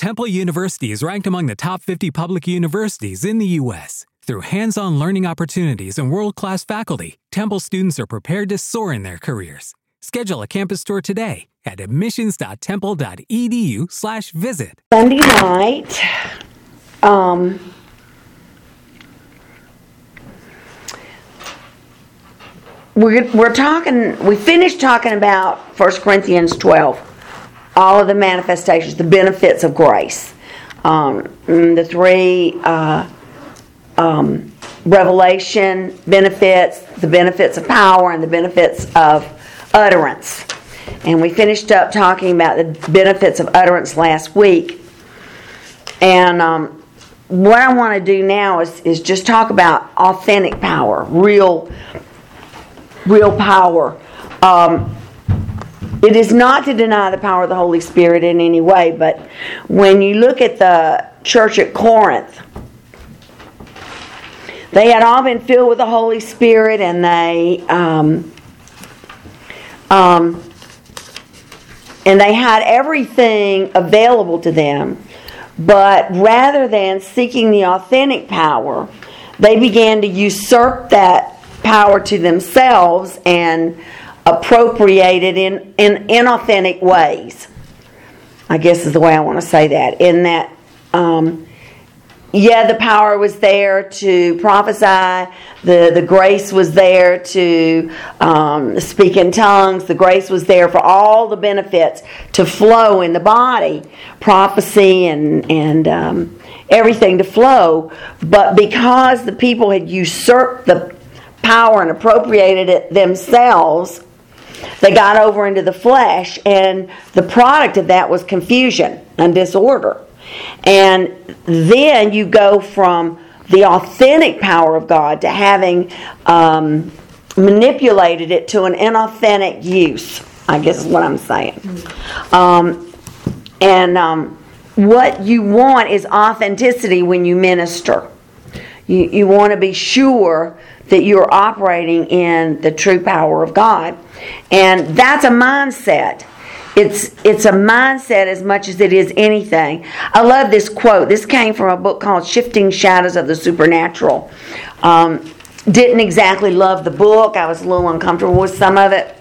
Temple University is ranked among the top 50 public universities in the U.S. Through hands on learning opportunities and world class faculty, Temple students are prepared to soar in their careers. Schedule a campus tour today at admissions.temple.edu/slash visit. Sunday night, um, we're, we're talking, we finished talking about 1 Corinthians 12, all of the manifestations, the benefits of grace. Um, mm, the three uh, um, revelation benefits, the benefits of power, and the benefits of utterance. And we finished up talking about the benefits of utterance last week. And um, what I want to do now is, is just talk about authentic power, real, real power. Um, it is not to deny the power of the Holy Spirit in any way, but when you look at the church at Corinth, they had all been filled with the Holy Spirit and they um, um, and they had everything available to them. But rather than seeking the authentic power, they began to usurp that power to themselves and appropriate it in, in inauthentic ways. I guess is the way I want to say that. In that, um, yeah, the power was there to prophesy. The, the grace was there to um, speak in tongues. The grace was there for all the benefits to flow in the body, prophecy and, and um, everything to flow. But because the people had usurped the power and appropriated it themselves, they got over into the flesh, and the product of that was confusion and disorder. And then you go from the authentic power of God to having um, manipulated it to an inauthentic use, I guess is what I'm saying. Um, and um, what you want is authenticity when you minister. You, you want to be sure that you're operating in the true power of God. And that's a mindset. It's it's a mindset as much as it is anything. I love this quote. This came from a book called Shifting Shadows of the Supernatural. Um, didn't exactly love the book. I was a little uncomfortable with some of it.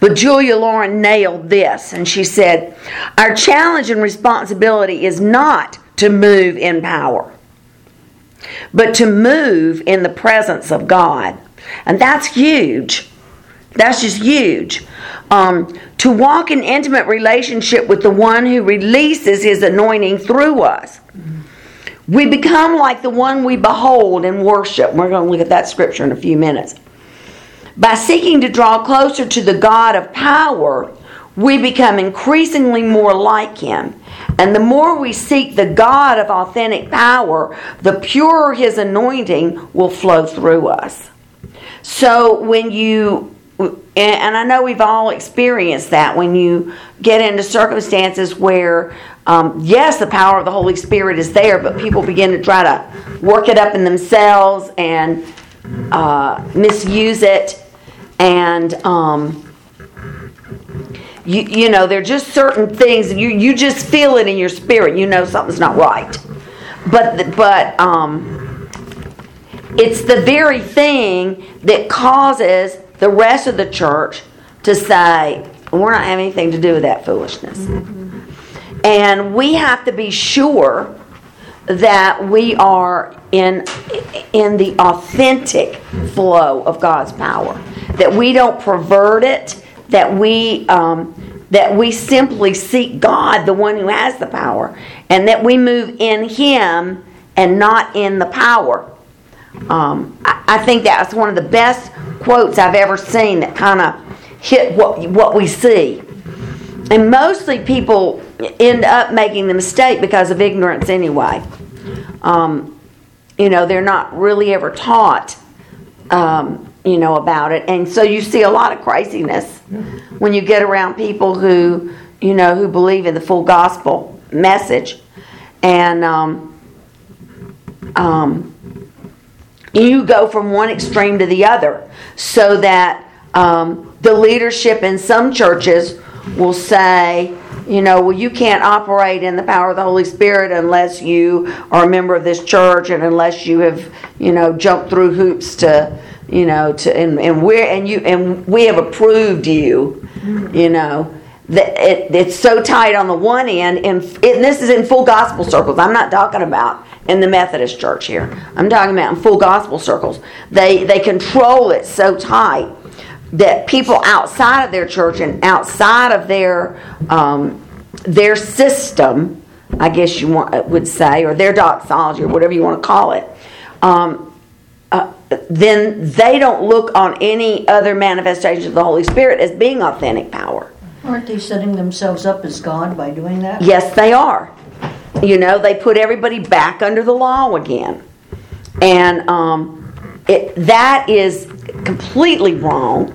But Julia Loren nailed this, and she said, Our challenge and responsibility is not to move in power, but to move in the presence of God. And that's huge. That's just huge. Um, to walk in intimate relationship with the one who releases his anointing through us. We become like the one we behold and worship. We're going to look at that scripture in a few minutes. By seeking to draw closer to the God of power, we become increasingly more like him. And the more we seek the God of authentic power, the purer his anointing will flow through us. So when you and I know we've all experienced that when you get into circumstances where, um, yes, the power of the Holy Spirit is there, but people begin to try to work it up in themselves and uh, misuse it. And, um, you, you know, there are just certain things, you, you just feel it in your spirit. You know something's not right. But, but um, it's the very thing that causes the rest of the church to say, we're not having anything to do with that foolishness. Mm-hmm. And we have to be sure that we are in in the authentic flow of God's power. That we don't pervert it. That we um, that we simply seek God, the one who has the power, and that we move in Him and not in the power. Um, I, I think that's one of the best quotes I've ever seen that kind of hit what what we see. And mostly people end up making the mistake because of ignorance anyway. Um, you know, they're not really ever taught, um, you know, about it. And so you see a lot of craziness when you get around people who, you know, who believe in the full gospel message. And um, um, you go from one extreme to the other so that um, the leadership in some churches will say, you know, well, you can't operate in the power of the Holy Spirit unless you are a member of this church and unless you have, you know, jumped through hoops to, you know, to and, and we're and you and we have approved you, you know. That it, it's so tight on the one end, and, and this is in full gospel circles. I'm not talking about in the Methodist church here. I'm talking about in full gospel circles. They they control it so tight that people outside of their church and outside of their um, their system, I guess you want, would say, or their doxology, or whatever you want to call it, um, uh, then they don't look on any other manifestation of the Holy Spirit as being authentic power. Aren't they setting themselves up as God by doing that? Yes, they are. You know, they put everybody back under the law again. And um, it, that is completely wrong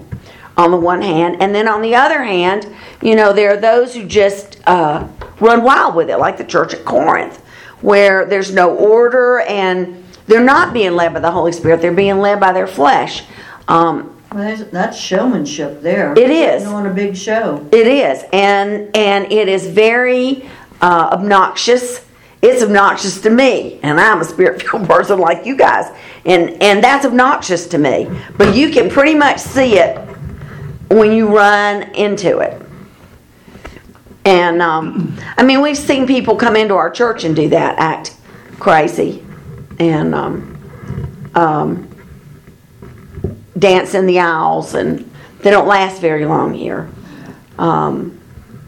on the one hand, and then on the other hand, you know, there are those who just uh, run wild with it, like the church at Corinth, where there's no order and they're not being led by the Holy Spirit; they're being led by their flesh. Um, well, that's showmanship there. It is on a big show. It is, and and it is very uh, obnoxious. It's obnoxious to me, and I'm a spirit-filled person like you guys, and and that's obnoxious to me. But you can pretty much see it when you run into it. And um, I mean, we've seen people come into our church and do that, act crazy, and um, um, dance in the aisles, and they don't last very long here. Um,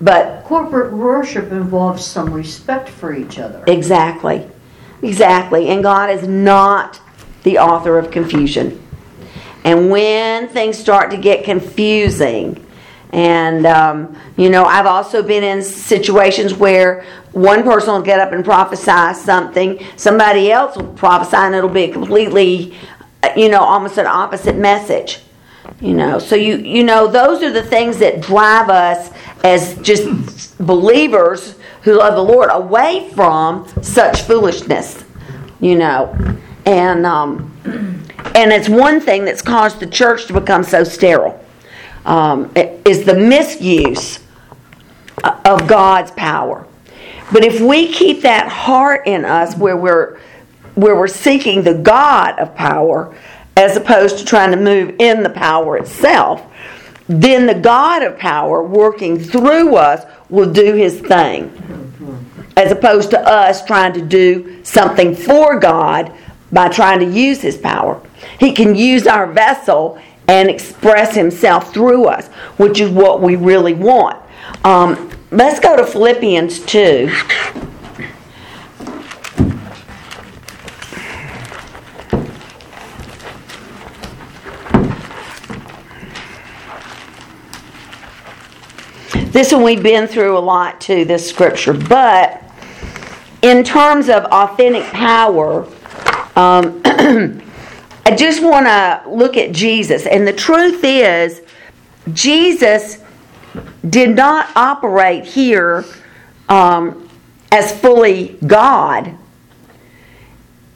but corporate worship involves some respect for each other. Exactly, exactly. And God is not the author of confusion. And when things start to get confusing, and, um, you know, I've also been in situations where one person will get up and prophesy something, somebody else will prophesy, and it'll be completely, uh, you know, almost an opposite message. You know, so you you know those are the things that drive us as just believers who love the Lord away from such foolishness. You know, and um, and it's one thing that's caused the church to become so sterile. Um, is the misuse of God's power. But if we keep that heart in us where we're where we're seeking the God of power as opposed to trying to move in the power itself, then the God of power working through us will do his thing. As opposed to us trying to do something for God by trying to use his power. He can use our vessel and express himself through us, which is what we really want. Um, let's go to Philippians 2. This one we've been through a lot too, this scripture. But in terms of authentic power, um, I just want to look at Jesus. And the truth is, Jesus did not operate here um, as fully God.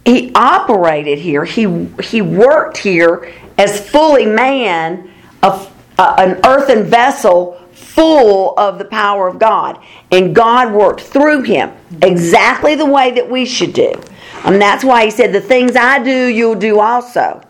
He operated here, he, he worked here as fully man, a, a, an earthen vessel full of the power of God. And God worked through him exactly the way that we should do. And that's why he said, The things I do, you'll do also.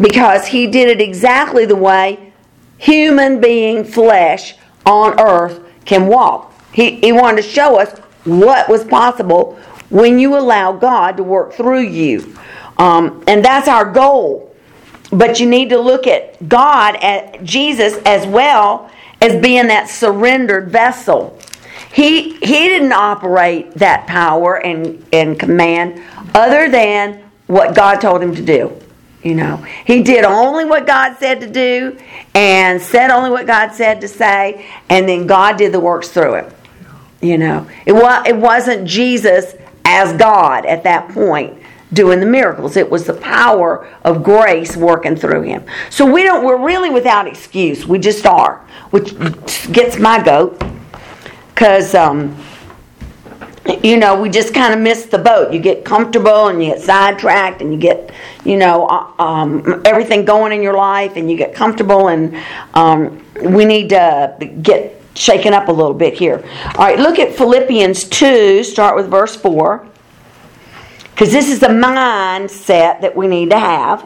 Because he did it exactly the way human being flesh on earth can walk. He, he wanted to show us what was possible when you allow God to work through you. Um, and that's our goal. But you need to look at God, at Jesus, as well as being that surrendered vessel. He, he didn't operate that power and, and command other than what God told him to do. You know, he did only what God said to do and said only what God said to say, and then God did the works through it. You know, it, was, it wasn't Jesus as God at that point doing the miracles. It was the power of grace working through him. So we don't we're really without excuse. We just are, which gets my goat cuz um you know, we just kind of miss the boat. You get comfortable and you get sidetracked and you get, you know, uh, um, everything going in your life and you get comfortable and um, we need to get shaken up a little bit here. All right, look at Philippians 2, start with verse 4. Because this is the mindset that we need to have.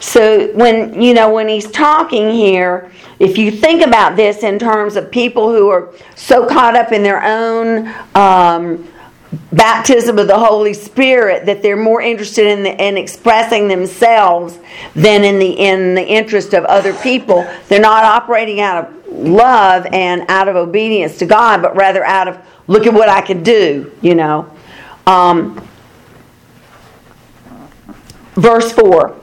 So when you know when he's talking here, if you think about this in terms of people who are so caught up in their own um, baptism of the Holy Spirit that they're more interested in, the, in expressing themselves than in the in the interest of other people. They're not operating out of love and out of obedience to God, but rather out of look at what I can do. You know. Um, verse four.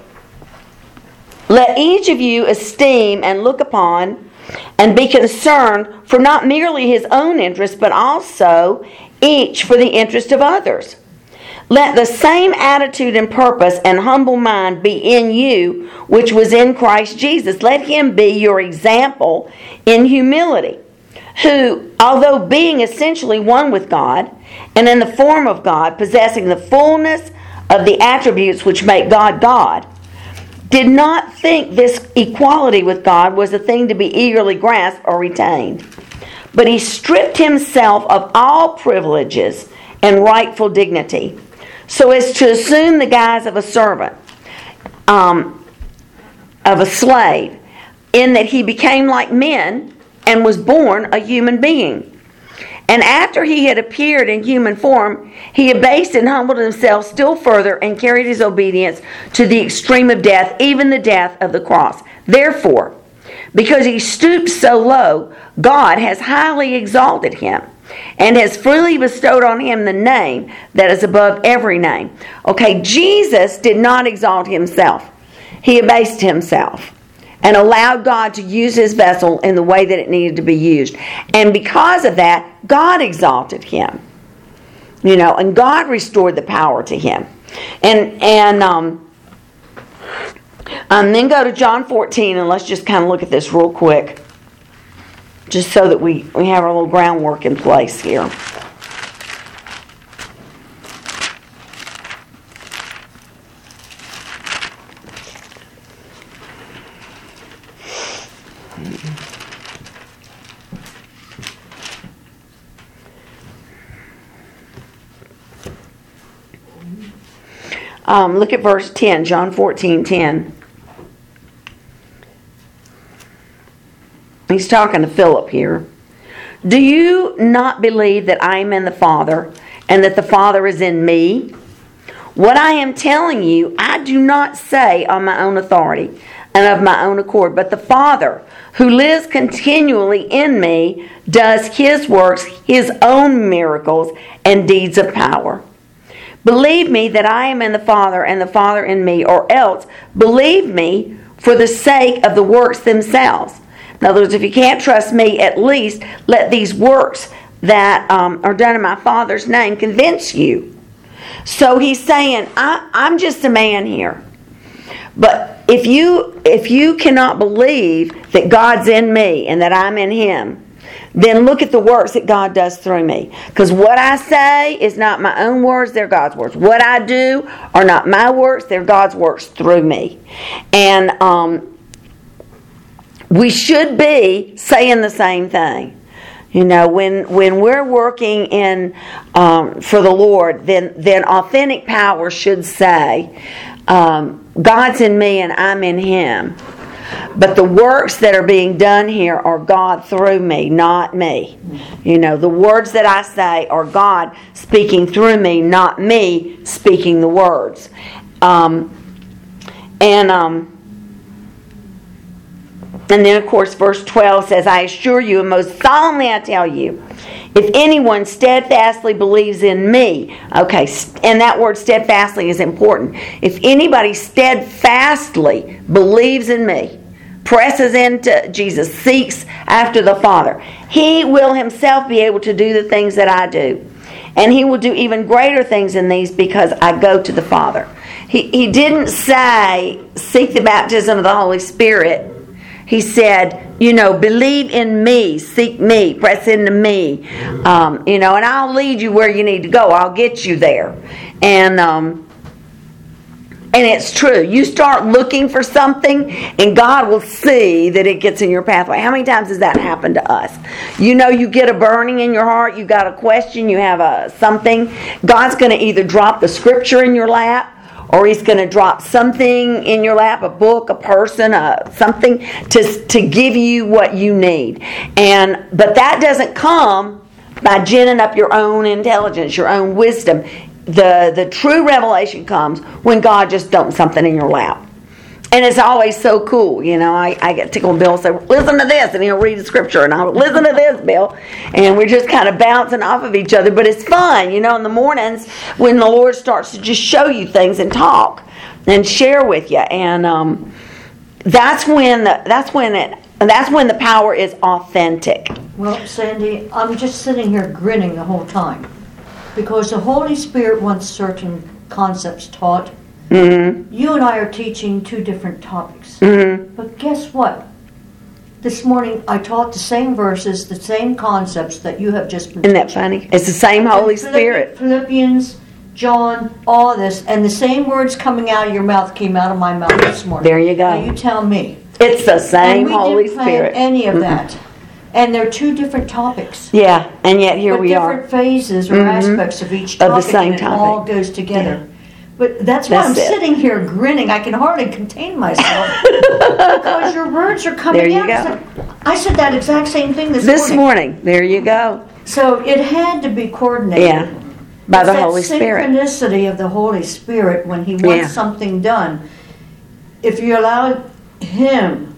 Let each of you esteem and look upon and be concerned for not merely his own interest, but also each for the interest of others. Let the same attitude and purpose and humble mind be in you, which was in Christ Jesus. Let him be your example in humility, who, although being essentially one with God, and in the form of God, possessing the fullness of the attributes which make God God, did not think this equality with God was a thing to be eagerly grasped or retained but he stripped himself of all privileges and rightful dignity so as to assume the guise of a servant, um, of a slave, in that he became like men and was born a human being. And after he had appeared in human form, he abased and humbled himself still further and carried his obedience to the extreme of death, even the death of the cross. Therefore, because he stooped so low, God has highly exalted him and has freely bestowed on him the name that is above every name. Okay, Jesus did not exalt himself, he abased himself and allowed God to use his vessel in the way that it needed to be used. And because of that, God exalted him. You know, and God restored the power to him. And and um um, then go to John 14 and let's just kind of look at this real quick. Just so that we, we have our little groundwork in place here. Um, look at verse 10, John 14 10. He's talking to Philip here. Do you not believe that I am in the Father and that the Father is in me? What I am telling you, I do not say on my own authority and of my own accord, but the Father, who lives continually in me, does his works, his own miracles, and deeds of power. Believe me that I am in the Father and the Father in me, or else believe me for the sake of the works themselves. In other words, if you can't trust me, at least let these works that um, are done in my Father's name convince you. So he's saying, I, I'm just a man here. But if you if you cannot believe that God's in me and that I'm in him, then look at the works that God does through me. Because what I say is not my own words, they're God's words. What I do are not my works, they're God's works through me. And um, we should be saying the same thing. You know, when when we're working in um, for the Lord, then then authentic power should say, um, "God's in me and I'm in Him." But the works that are being done here are God through me, not me. You know, the words that I say are God speaking through me, not me speaking the words. Um, and um, and then, of course, verse 12 says, I assure you, and most solemnly I tell you, if anyone steadfastly believes in me, okay, and that word steadfastly is important. If anybody steadfastly believes in me, presses into Jesus, seeks after the Father, he will himself be able to do the things that I do. And he will do even greater things than these because I go to the Father. He, he didn't say, seek the baptism of the Holy Spirit he said, you know, believe in me, seek me, press into me, um, you know, and I'll lead you where you need to go. I'll get you there. And um, And it's true. You start looking for something, and God will see that it gets in your pathway. How many times has that happened to us? You know, you get a burning in your heart, you got a question, you have a something. God's going to either drop the scripture in your lap, or He's going to drop something in your lap a book, a person, a, something to, to give you what you need. And But that doesn't come by ginning up your own intelligence, your own wisdom. The, the true revelation comes when God just dumps something in your lap. And it's always so cool, you know. I, I get tickled Bill say, listen to this, and he'll read the scripture, and I'll listen to this, Bill. And we're just kind of bouncing off of each other. But it's fun, you know, in the mornings when the Lord starts to just show you things and talk and share with you. And um, that's when the, that's when it that's when the power is authentic. Well, Sandy, I'm just sitting here grinning the whole time because the Holy Spirit wants certain concepts taught. Mm-hmm. You and I are teaching two different topics. Mm-hmm. But guess what? This morning I taught the same verses, the same concepts that you have just been Isn't that funny? It's the same Holy Spirit. Philippians, John, all this, and the same words coming out of your mouth came out of my mouth this morning. There you go. Now you tell me. It's the same Holy didn't plan Spirit. any of that. And they're two different topics. Yeah, and yet here but we different are. Different phases or aspects of each Of topic, the same and it all goes together. But that's why That's I'm it. sitting here grinning. I can hardly contain myself because your words are coming There you out. go. I said that exact same thing this, This morning. morning, there you go. So it had to be coordinated. Yeah, by the Holy Spirit. synchronicity of the Holy Spirit when He wants Yeah. something done. If you allow Him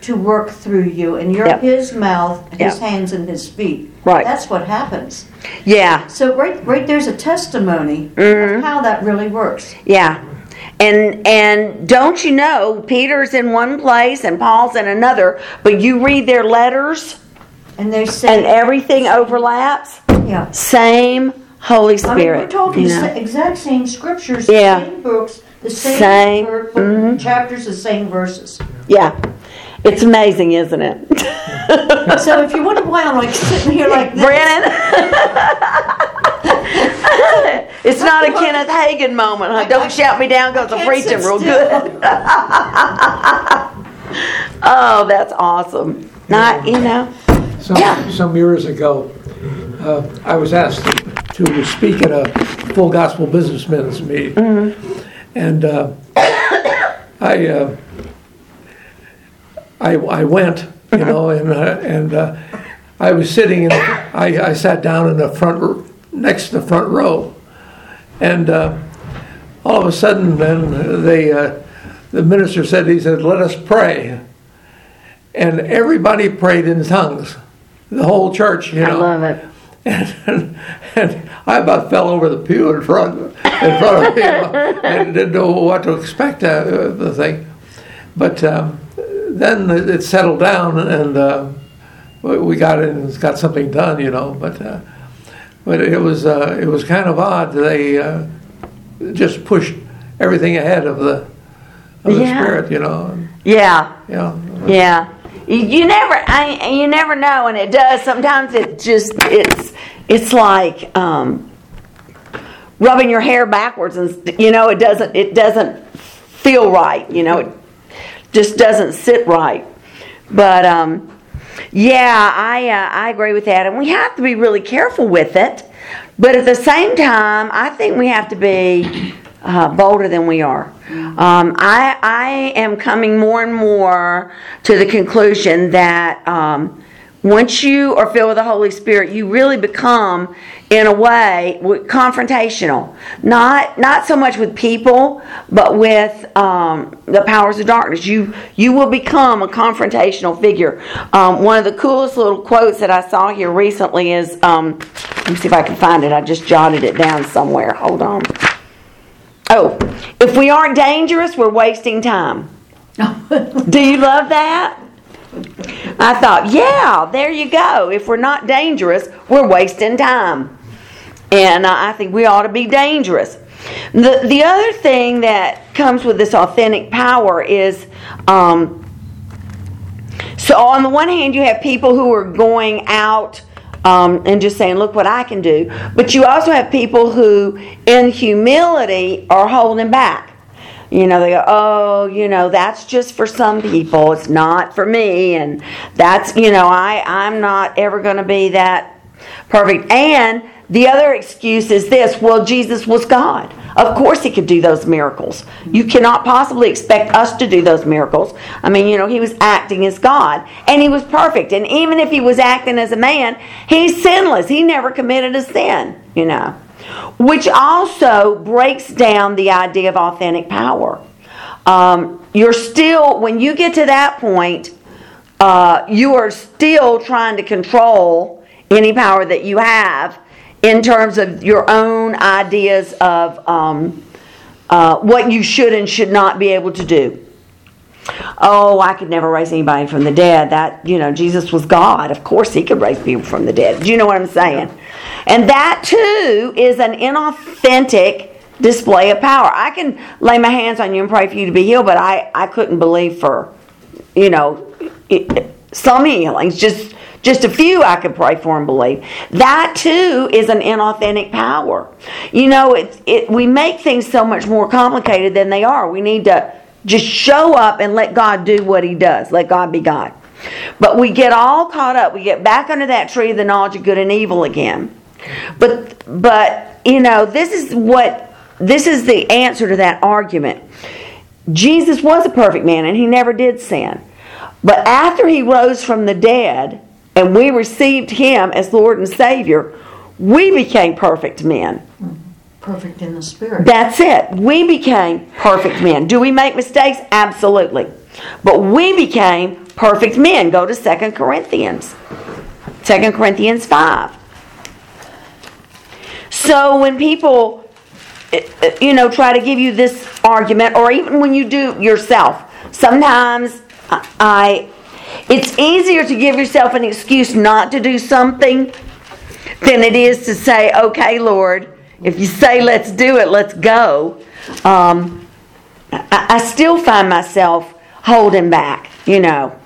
to work through you and you're Yep. His mouth, His Yep. hands, and His feet, Right. that's what happens. Yeah, So right, right there's a testimony Mm-hmm. of how that really works. yeah. And and don't you know Peter's in one place and Paul's in another, but you read their letters And they say, and everything overlaps. yeah. Same Holy I mean, Spirit. we're talking you the know? sa- exact same scriptures, Yeah. same books, the same, Same, mhm. chapters, the same verses. Yeah. It's amazing, isn't it? So if you wonder why I'm like sitting here like this, Brennan? it's not a Kenneth Hagin moment, huh? Don't shout me down because I'm preaching real good. oh, that's awesome. Not, you know, Some, Yeah. some years ago, uh, I was asked to, to speak at a full gospel businessmen's meeting. Mm-hmm. And uh, I, uh, I, I went, you know, and, uh, and uh, I was sitting, in, I, I sat down in the front, next to the front row. And uh, all of a sudden, then they, uh, the minister said, he said, let us pray. And everybody prayed in tongues, the whole church, you know. I love it. And, and I about fell over the pew in front, in front of him and didn't know what to expect uh, the thing. But um, then it settled down and uh, we got in and got something done, you know. But uh, but it was uh, it was kind of odd. They uh, just pushed everything ahead of the of the Yeah. spirit, you know. Yeah. Yeah. You, you never, I, you never know, and it does. Sometimes it just, it's, it's like um, rubbing your hair backwards, and you know, it doesn't, it doesn't feel right. You know, it just doesn't sit right. But um, yeah, I, uh, I agree with that, and we have to be really careful with it. But at the same time, I think we have to be uh, bolder than we are. Um, I, I am coming more and more to the conclusion that um, once you are filled with the Holy Spirit, you really become, in a way, confrontational. Not not so much with people, but with um, the powers of darkness. You you will become a confrontational figure. Um, one of the coolest little quotes that I saw here recently is. Um, let me see if I can find it. I just jotted it down somewhere. Hold on. Oh, if we aren't dangerous, we're wasting time. Do you love that? I thought, yeah, there you go. If we're not dangerous, we're wasting time. And uh, I think we ought to be dangerous. The, the other thing that comes with this authentic power is um, so, on the one hand, you have people who are going out um, and just saying, Look what I can do. But you also have people who, in humility, are holding back. You know, they go, oh, you know, that's just for some people. It's not for me. And that's, you know, I, I'm not ever going to be that perfect. And the other excuse is this well, Jesus was God. Of course, he could do those miracles. You cannot possibly expect us to do those miracles. I mean, you know, he was acting as God and he was perfect. And even if he was acting as a man, he's sinless. He never committed a sin, you know which also breaks down the idea of authentic power. Um, you're still, when you get to that point, uh, you are still trying to control any power that you have in terms of your own ideas of um, uh, what you should and should not be able to do. Oh, I could never raise anybody from the dead. That, you know, Jesus was God. Of course, he could raise people from the dead. Do you know what I'm saying? And that too is an inauthentic display of power. I can lay my hands on you and pray for you to be healed, but I, I couldn't believe for, you know, some healings. Just just a few I could pray for and believe. That too is an inauthentic power. You know, it, it we make things so much more complicated than they are. We need to just show up and let God do what He does. Let God be God. But we get all caught up. We get back under that tree of the knowledge of good and evil again. But but you know, this is what this is the answer to that argument. Jesus was a perfect man and he never did sin. But after he rose from the dead and we received him as Lord and Savior, we became perfect men. Perfect in the spirit. That's it. We became perfect men. Do we make mistakes? Absolutely. But we became perfect men. Go to 2 Corinthians. 2 Corinthians 5. So when people, eh, eh, you know, try to give you this argument, or even when you do yourself, sometimes I, it's easier to give yourself an excuse not to do something than it is to say, okay, Lord, if you say let's do it, let's go. Um, I, I, still find myself holding back, you know.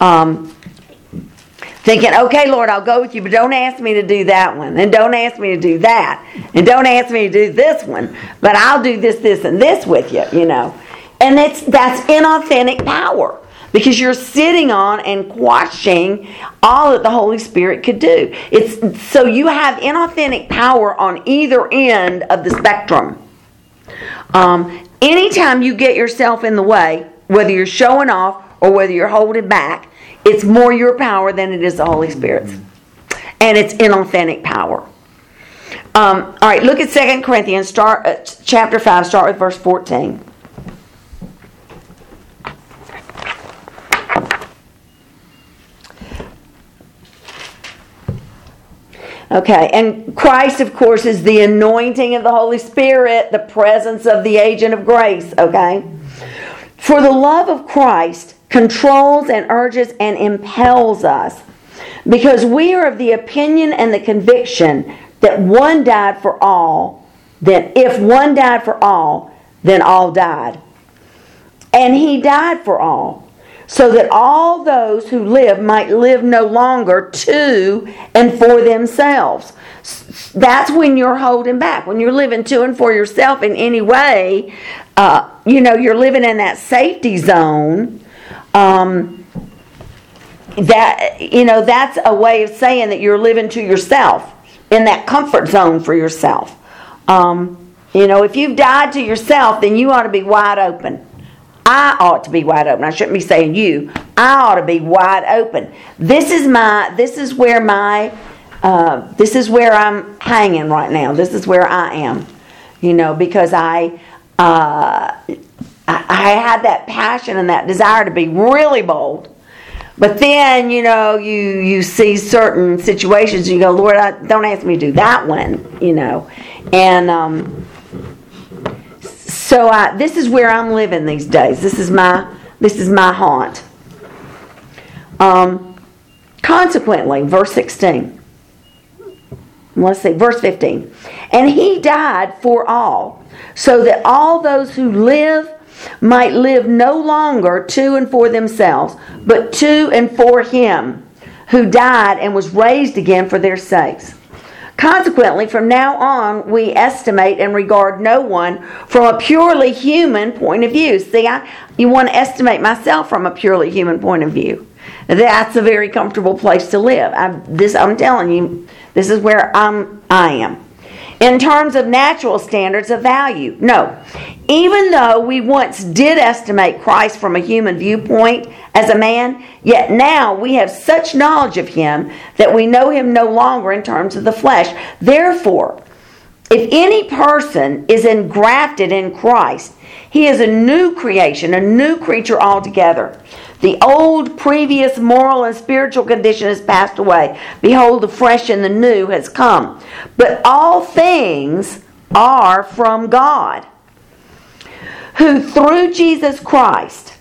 Um, thinking, okay, Lord, I'll go with you, but don't ask me to do that one, and don't ask me to do that, and don't ask me to do this one, but I'll do this, this, and this with you, you know. And it's that's inauthentic power because you're sitting on and quashing all that the Holy Spirit could do. It's so you have inauthentic power on either end of the spectrum. Um, anytime you get yourself in the way, whether you're showing off or whether you're holding back, it's more your power than it is the Holy Spirit's. And it's inauthentic power. Um, all right, look at Second Corinthians, start uh, chapter 5, start with verse 14. Okay, and Christ, of course, is the anointing of the Holy Spirit, the presence of the agent of grace, okay? For the love of Christ controls and urges and impels us because we are of the opinion and the conviction that one died for all, that if one died for all, then all died. And he died for all, so that all those who live might live no longer to and for themselves. That's when you're holding back. When you're living to and for yourself in any way, uh, you know, you're living in that safety zone um, that you know that's a way of saying that you're living to yourself in that comfort zone for yourself. Um, you know, if you've died to yourself, then you ought to be wide open. I ought to be wide open. I shouldn't be saying you. I ought to be wide open. This is my. This is where my. Uh, this is where I'm hanging right now. This is where I am. You know, because I. Uh, I, I had that passion and that desire to be really bold. But then, you know, you you see certain situations, and you go, Lord, I, don't ask me to do that one, you know, and um, so I, this is where I'm living these days. This is my this is my haunt. Um, consequently, verse sixteen. Let's see, verse fifteen, and he died for all, so that all those who live might live no longer to and for themselves, but to and for him who died and was raised again for their sakes. Consequently, from now on, we estimate and regard no one from a purely human point of view. See, I, you want to estimate myself from a purely human point of view. That's a very comfortable place to live. I, this, I'm telling you, this is where I'm, I am in terms of natural standards of value. No. Even though we once did estimate Christ from a human viewpoint as a man, yet now we have such knowledge of him that we know him no longer in terms of the flesh. Therefore, if any person is engrafted in Christ, he is a new creation, a new creature altogether. The old, previous moral and spiritual condition has passed away. Behold, the fresh and the new has come. But all things are from God, who through Jesus Christ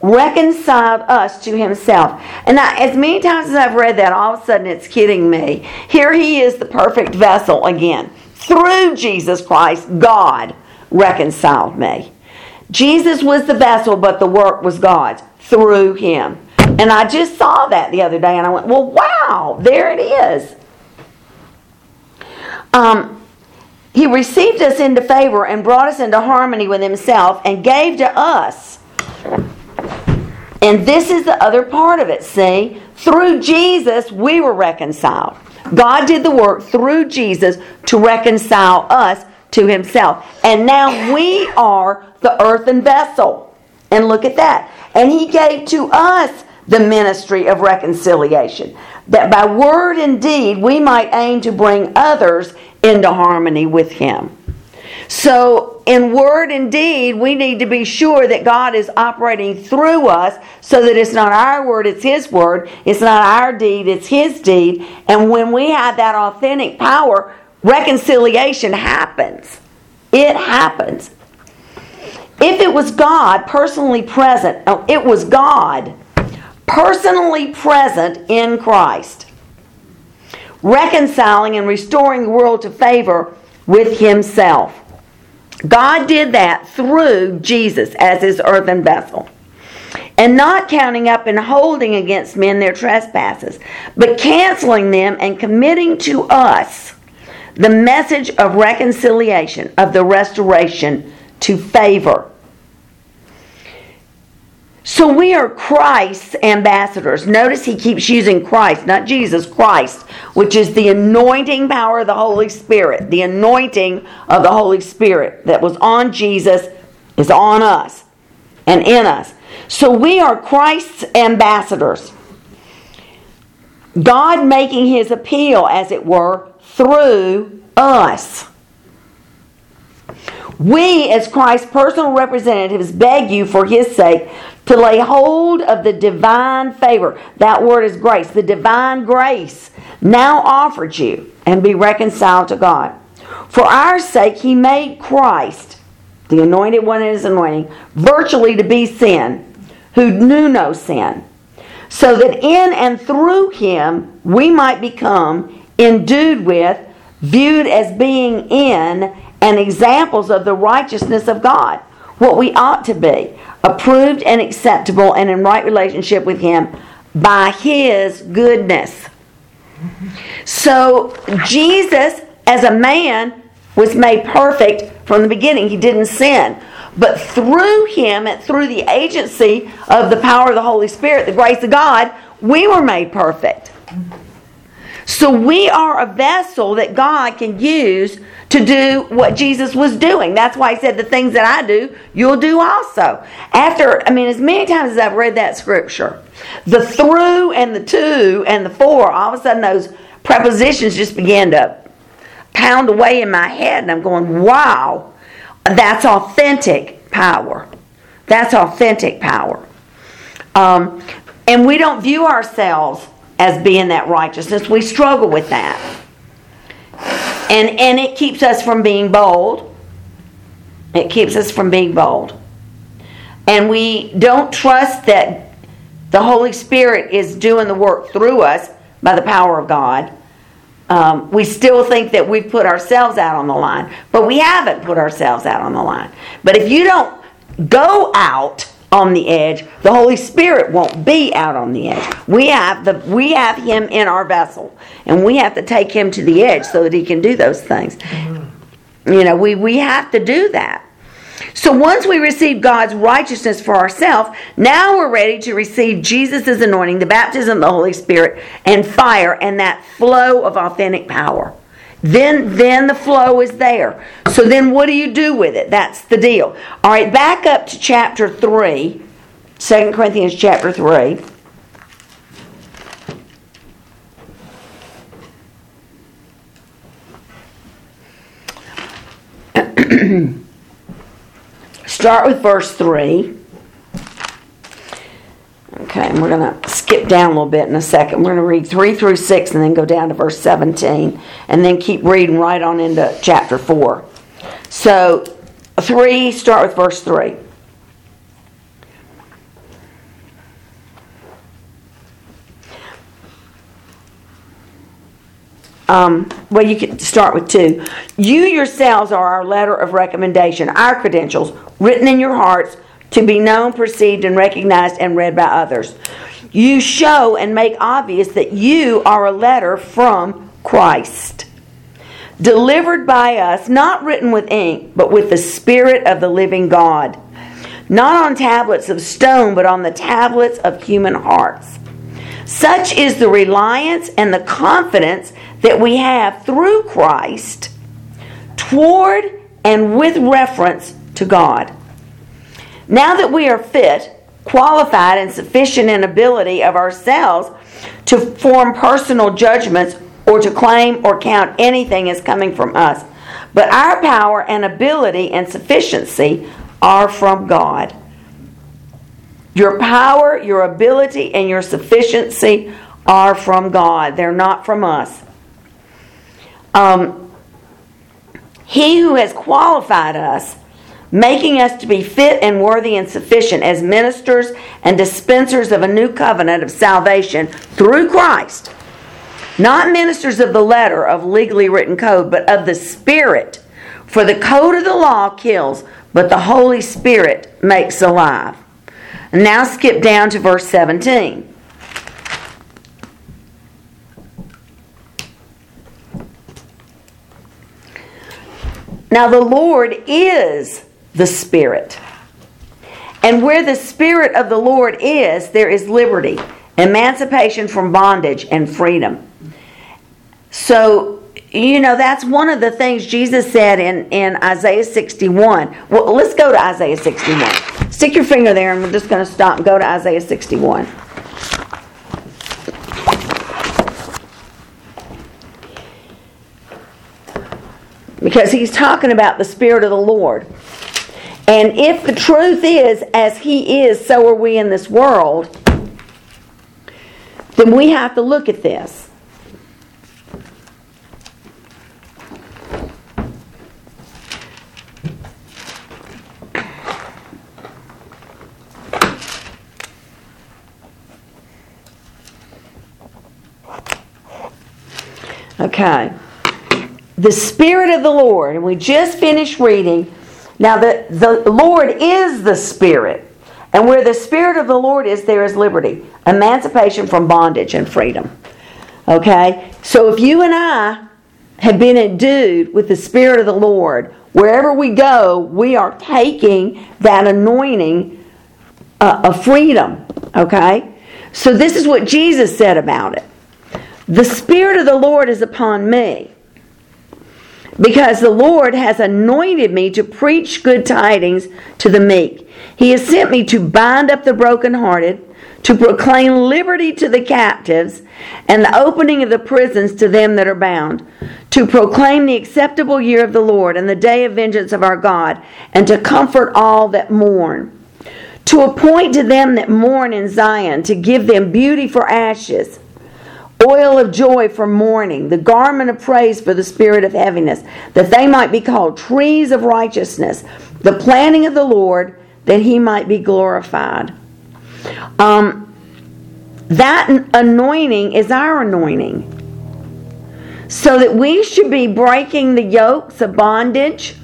reconciled us to himself. And I, as many times as I've read that, all of a sudden it's kidding me. Here he is, the perfect vessel again. Through Jesus Christ, God reconciled me. Jesus was the vessel, but the work was God's through him. And I just saw that the other day and I went, well, wow, there it is. Um, he received us into favor and brought us into harmony with himself and gave to us. And this is the other part of it, see? Through Jesus, we were reconciled. God did the work through Jesus to reconcile us to himself. And now we are the earthen vessel. And look at that. And he gave to us the ministry of reconciliation, that by word and deed we might aim to bring others into harmony with him. So, in word and deed, we need to be sure that God is operating through us so that it's not our word, it's His word. It's not our deed, it's His deed. And when we have that authentic power, reconciliation happens. It happens. If it was God personally present, oh, it was God personally present in Christ, reconciling and restoring the world to favor with Himself. God did that through Jesus as His earthen vessel. And not counting up and holding against men their trespasses, but canceling them and committing to us the message of reconciliation, of the restoration to favor. So we are Christ's ambassadors. Notice he keeps using Christ, not Jesus, Christ, which is the anointing power of the Holy Spirit. The anointing of the Holy Spirit that was on Jesus is on us and in us. So we are Christ's ambassadors. God making his appeal, as it were, through us. We, as Christ's personal representatives, beg you for his sake to lay hold of the divine favor. That word is grace. The divine grace now offered you and be reconciled to God. For our sake, he made Christ, the anointed one in his anointing, virtually to be sin, who knew no sin, so that in and through him we might become endued with, viewed as being in, and examples of the righteousness of God, what we ought to be approved and acceptable and in right relationship with Him by His goodness. So, Jesus, as a man, was made perfect from the beginning. He didn't sin. But through Him and through the agency of the power of the Holy Spirit, the grace of God, we were made perfect. So we are a vessel that God can use to do what Jesus was doing. That's why he said, The things that I do, you'll do also. After, I mean, as many times as I've read that scripture, the through and the to and the for, all of a sudden those prepositions just began to pound away in my head, and I'm going, Wow, that's authentic power. That's authentic power. Um, and we don't view ourselves as being that righteousness. We struggle with that. And and it keeps us from being bold. It keeps us from being bold. And we don't trust that the Holy Spirit is doing the work through us by the power of God. Um, we still think that we've put ourselves out on the line, but we haven't put ourselves out on the line. But if you don't go out on the edge. The Holy Spirit won't be out on the edge. We have the we have him in our vessel, and we have to take him to the edge so that he can do those things. You know, we we have to do that. So once we receive God's righteousness for ourselves, now we're ready to receive Jesus' anointing, the baptism of the Holy Spirit, and fire, and that flow of authentic power. Then, then the flow is there. So then what do you do with it? That's the deal. All right, back up to chapter 3, 2 Corinthians chapter 3. Start with verse 3. Okay, and we're going to skip down a little bit in a second. We're going to read 3 through 6 and then go down to verse 17 and then keep reading right on into chapter 4. So, 3, start with verse 3. Um, well, you can start with two. You yourselves are our letter of recommendation, our credentials, written in your hearts to be known, perceived, and recognized and read by others. You show and make obvious that you are a letter from Christ, delivered by us, not written with ink, but with the Spirit of the living God, not on tablets of stone, but on the tablets of human hearts. Such is the reliance and the confidence that we have through Christ toward and with reference to God. Now that we are fit, qualified, and sufficient in ability of ourselves to form personal judgments or to claim or count anything as coming from us, but our power and ability and sufficiency are from God. Your power, your ability, and your sufficiency are from God. They're not from us. Um, he who has qualified us, making us to be fit and worthy and sufficient as ministers and dispensers of a new covenant of salvation through Christ, not ministers of the letter of legally written code, but of the Spirit. For the code of the law kills, but the Holy Spirit makes alive. Now skip down to verse 17. Now, the Lord is the Spirit. And where the Spirit of the Lord is, there is liberty, emancipation from bondage, and freedom. So, you know, that's one of the things Jesus said in, in Isaiah 61. Well, let's go to Isaiah 61. Stick your finger there, and we're just going to stop and go to Isaiah 61. Because he's talking about the Spirit of the Lord. And if the truth is, as he is, so are we in this world, then we have to look at this. Okay. The Spirit of the Lord, and we just finished reading. Now, the, the Lord is the Spirit. And where the Spirit of the Lord is, there is liberty, emancipation from bondage, and freedom. Okay? So if you and I have been endued with the Spirit of the Lord, wherever we go, we are taking that anointing uh, of freedom. Okay? So this is what Jesus said about it. The Spirit of the Lord is upon me because the Lord has anointed me to preach good tidings to the meek. He has sent me to bind up the brokenhearted, to proclaim liberty to the captives, and the opening of the prisons to them that are bound, to proclaim the acceptable year of the Lord and the day of vengeance of our God, and to comfort all that mourn. To appoint to them that mourn in Zion, to give them beauty for ashes oil of joy for mourning, the garment of praise for the spirit of heaviness, that they might be called trees of righteousness, the planting of the Lord, that he might be glorified. Um, that anointing is our anointing. So that we should be breaking the yokes of bondage,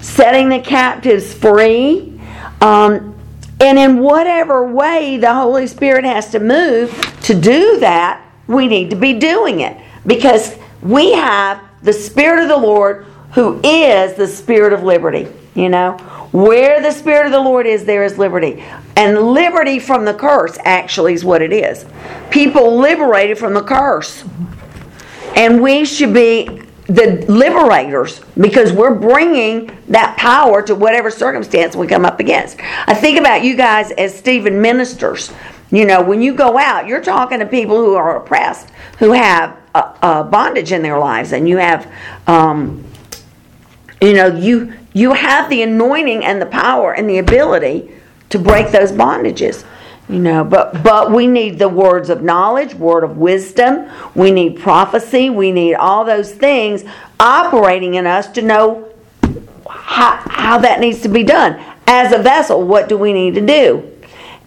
setting the captives free, um, And in whatever way the Holy Spirit has to move to do that, we need to be doing it because we have the Spirit of the Lord who is the Spirit of liberty. You know, where the Spirit of the Lord is, there is liberty. And liberty from the curse actually is what it is. People liberated from the curse. And we should be the liberators because we're bringing that power to whatever circumstance we come up against. I think about you guys as Stephen ministers. You know, when you go out, you're talking to people who are oppressed, who have bondage in their lives, and you have, um, you know, you you have the anointing and the power and the ability to break those bondages. You know, but but we need the words of knowledge, word of wisdom. We need prophecy. We need all those things operating in us to know how, how that needs to be done. As a vessel, what do we need to do?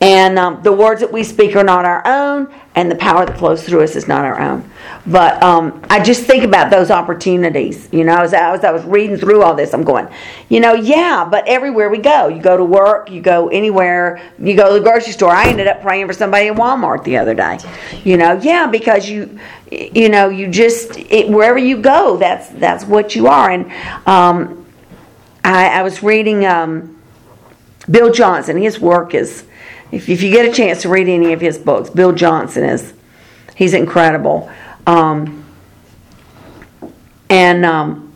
And um, the words that we speak are not our own, and the power that flows through us is not our own. But um, I just think about those opportunities. You know, as I, was, I was reading through all this, I'm going, you know, yeah, but everywhere we go, you go to work, you go anywhere, you go to the grocery store. I ended up praying for somebody at Walmart the other day. You know, yeah, because you, you know, you just it, wherever you go, that's that's what you are. And um, I, I was reading um, Bill Johnson. His work is if, if you get a chance to read any of his books, Bill Johnson is he's incredible. Um, and um,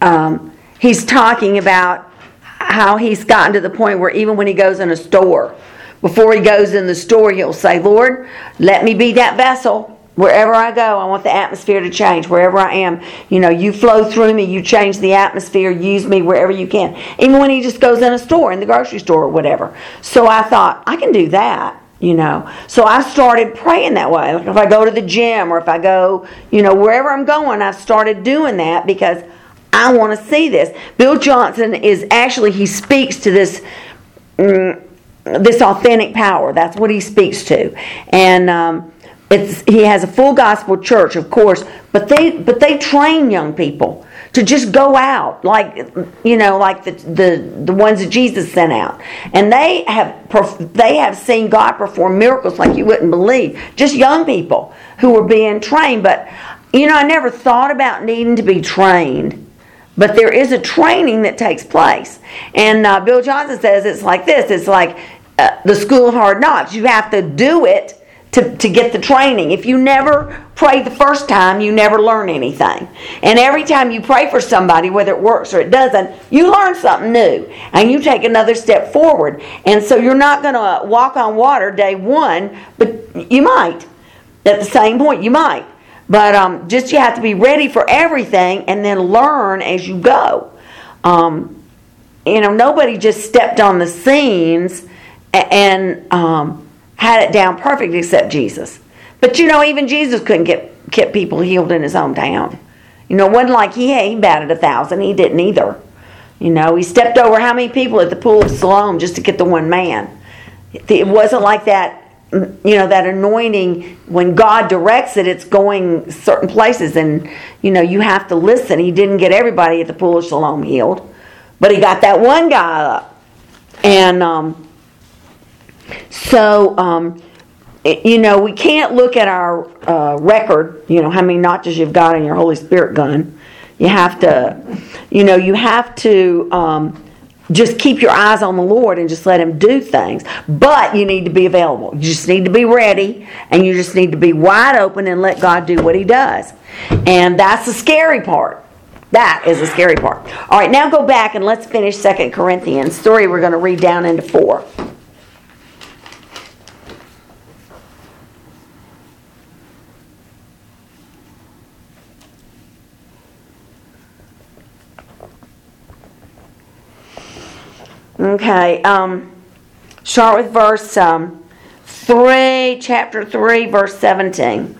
um, he's talking about how he's gotten to the point where even when he goes in a store, before he goes in the store, he'll say, Lord, let me be that vessel. Wherever I go, I want the atmosphere to change. Wherever I am, you know, you flow through me, you change the atmosphere, use me wherever you can. Even when he just goes in a store, in the grocery store or whatever. So I thought, I can do that, you know. So I started praying that way. Like if I go to the gym or if I go, you know, wherever I'm going, I started doing that because I want to see this. Bill Johnson is actually, he speaks to this. Mm, this authentic power. That's what he speaks to. And, um, it's he has a full gospel church, of course, but they but they train young people to just go out like you know like the the, the ones that Jesus sent out, and they have they have seen God perform miracles like you wouldn't believe. Just young people who were being trained, but you know I never thought about needing to be trained. But there is a training that takes place, and uh, Bill Johnson says it's like this: it's like uh, the school of hard knocks. You have to do it to, to get the training. If you never pray the first time, you never learn anything. And every time you pray for somebody, whether it works or it doesn't, you learn something new and you take another step forward. And so you're not going to walk on water day one, but you might. At the same point, you might. But um, just you have to be ready for everything and then learn as you go. Um, you know, nobody just stepped on the scenes and. Um, had it down perfect except Jesus. But you know, even Jesus couldn't get keep people healed in his hometown. You know, it wasn't like he, he batted a thousand. He didn't either. You know, he stepped over how many people at the pool of Siloam just to get the one man. It wasn't like that. You know that anointing when God directs it, it's going certain places, and you know you have to listen. He didn't get everybody at the pool of Siloam healed, but he got that one guy up, and um, so, um, you know, we can't look at our uh, record, you know, how many notches you've got in your Holy Spirit gun. You have to, you know, you have to um, just keep your eyes on the Lord and just let Him do things. But you need to be available. You just need to be ready and you just need to be wide open and let God do what He does. And that's the scary part. That is the scary part. All right, now go back and let's finish Second Corinthians. Story we're going to read down into 4. Okay, um, start with verse um, 3, chapter 3, verse 17.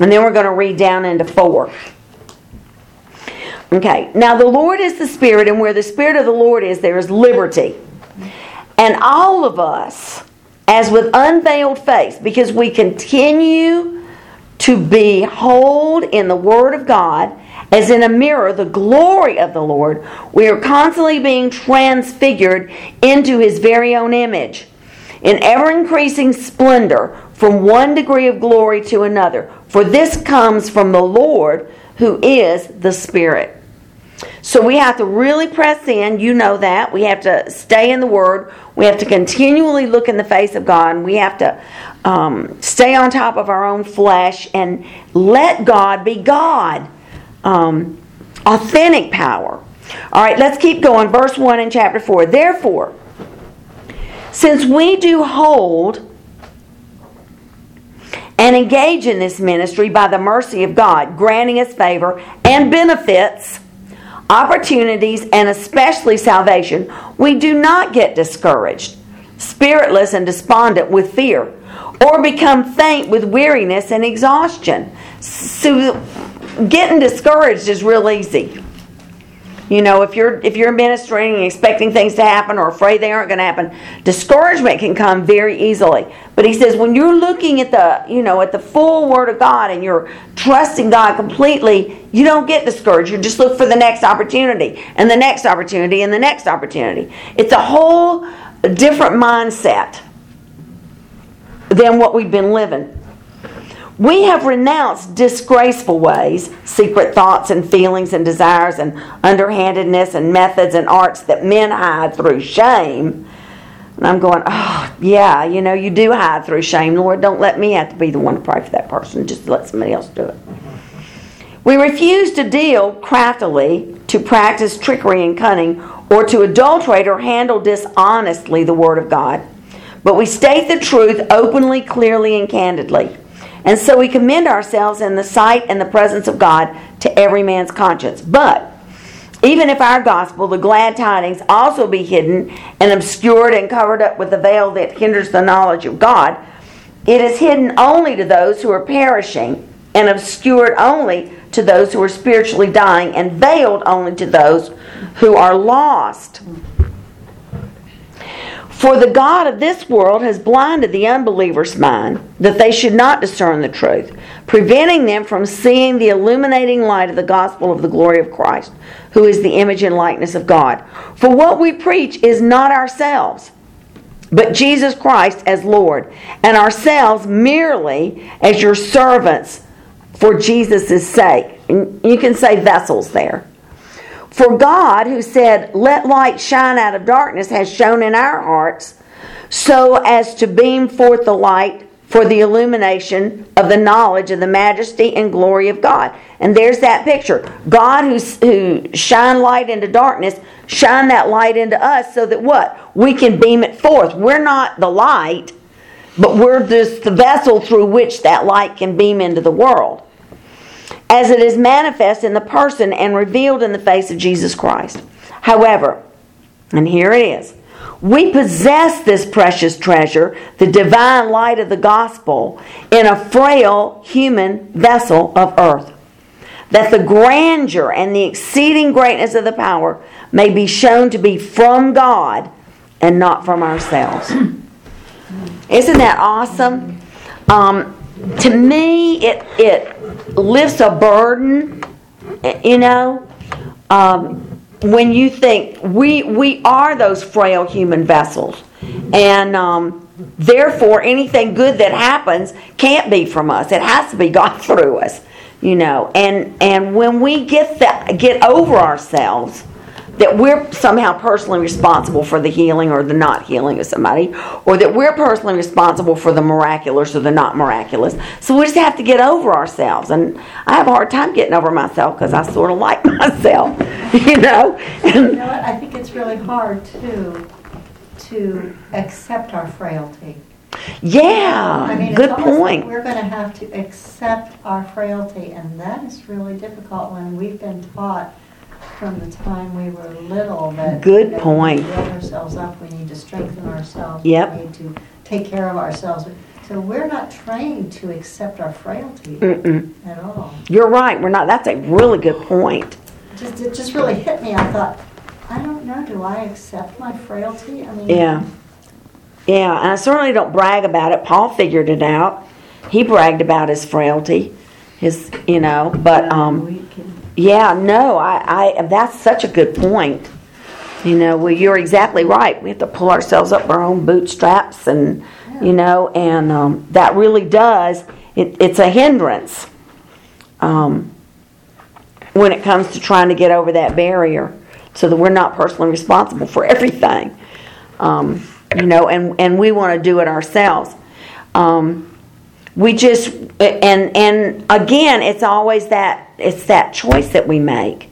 And then we're going to read down into 4. Okay, now the Lord is the Spirit, and where the Spirit of the Lord is, there is liberty. And all of us, as with unveiled face, because we continue to behold in the Word of God as in a mirror, the glory of the Lord, we are constantly being transfigured into his very own image in ever increasing splendor from one degree of glory to another. For this comes from the Lord who is the Spirit. So we have to really press in. You know that. We have to stay in the Word. We have to continually look in the face of God. We have to um, stay on top of our own flesh and let God be God. Um, authentic power. All right, let's keep going. Verse 1 in chapter 4. Therefore, since we do hold and engage in this ministry by the mercy of God, granting us favor and benefits opportunities, and especially salvation, we do not get discouraged, spiritless, and despondent with fear, or become faint with weariness and exhaustion. So, getting discouraged is real easy. You know, if you're if you're ministering and expecting things to happen or afraid they aren't going to happen, discouragement can come very easily. But he says when you're looking at the, you know, at the full word of God and you're trusting God completely, you don't get discouraged. You just look for the next opportunity and the next opportunity and the next opportunity. It's a whole different mindset than what we've been living. We have renounced disgraceful ways, secret thoughts and feelings and desires and underhandedness and methods and arts that men hide through shame. And I'm going, oh, yeah, you know, you do hide through shame. Lord, don't let me have to be the one to pray for that person. Just let somebody else do it. We refuse to deal craftily, to practice trickery and cunning, or to adulterate or handle dishonestly the Word of God. But we state the truth openly, clearly, and candidly. And so we commend ourselves in the sight and the presence of God to every man's conscience. But even if our gospel, the glad tidings, also be hidden and obscured and covered up with the veil that hinders the knowledge of God, it is hidden only to those who are perishing and obscured only to those who are spiritually dying and veiled only to those who are lost. For the God of this world has blinded the unbeliever's mind that they should not discern the truth, preventing them from seeing the illuminating light of the gospel of the glory of Christ, who is the image and likeness of God. For what we preach is not ourselves, but Jesus Christ as Lord, and ourselves merely as your servants for Jesus' sake. You can say vessels there. For God, who said, Let light shine out of darkness, has shone in our hearts so as to beam forth the light for the illumination of the knowledge of the majesty and glory of God. And there's that picture. God who, who shine light into darkness, shine that light into us so that what? We can beam it forth. We're not the light, but we're just the vessel through which that light can beam into the world as it is manifest in the person and revealed in the face of Jesus Christ. However, and here it is, we possess this precious treasure, the divine light of the gospel, in a frail human vessel of earth, that the grandeur and the exceeding greatness of the power may be shown to be from God and not from ourselves. Isn't that awesome? Um, to me, it, it lifts a burden, you know. Um, when you think we we are those frail human vessels, and um, therefore anything good that happens can't be from us. It has to be God through us, you know. And and when we get that get over ourselves that we're somehow personally responsible for the healing or the not healing of somebody, or that we're personally responsible for the miraculous or the not miraculous. So we just have to get over ourselves. And I have a hard time getting over myself because I sort of like myself, you know. You know what? I think it's really hard too to accept our frailty. Yeah, I mean, good point. Like we're going to have to accept our frailty, and that is really difficult when we've been taught from the time we were little that. Good that point. We need to build ourselves up, we need to strengthen ourselves. Yep. We need to take care of ourselves. So we're not trained to accept our frailty Mm-mm. at all. You're right. We're not. That's a really good point. Just, it just really hit me. I thought, I don't know, do I accept my frailty? I mean. Yeah. Yeah, and I certainly don't brag about it. Paul figured it out. He bragged about his frailty, his, you know, but um, yeah, no, I, I that's such a good point. You know, well, you're exactly right. We have to pull ourselves up our own bootstraps, and you know, and um, that really does. It, it's a hindrance um, when it comes to trying to get over that barrier, so that we're not personally responsible for everything. Um, you know, and and we want to do it ourselves. Um, we just and and again, it's always that it's that choice that we make.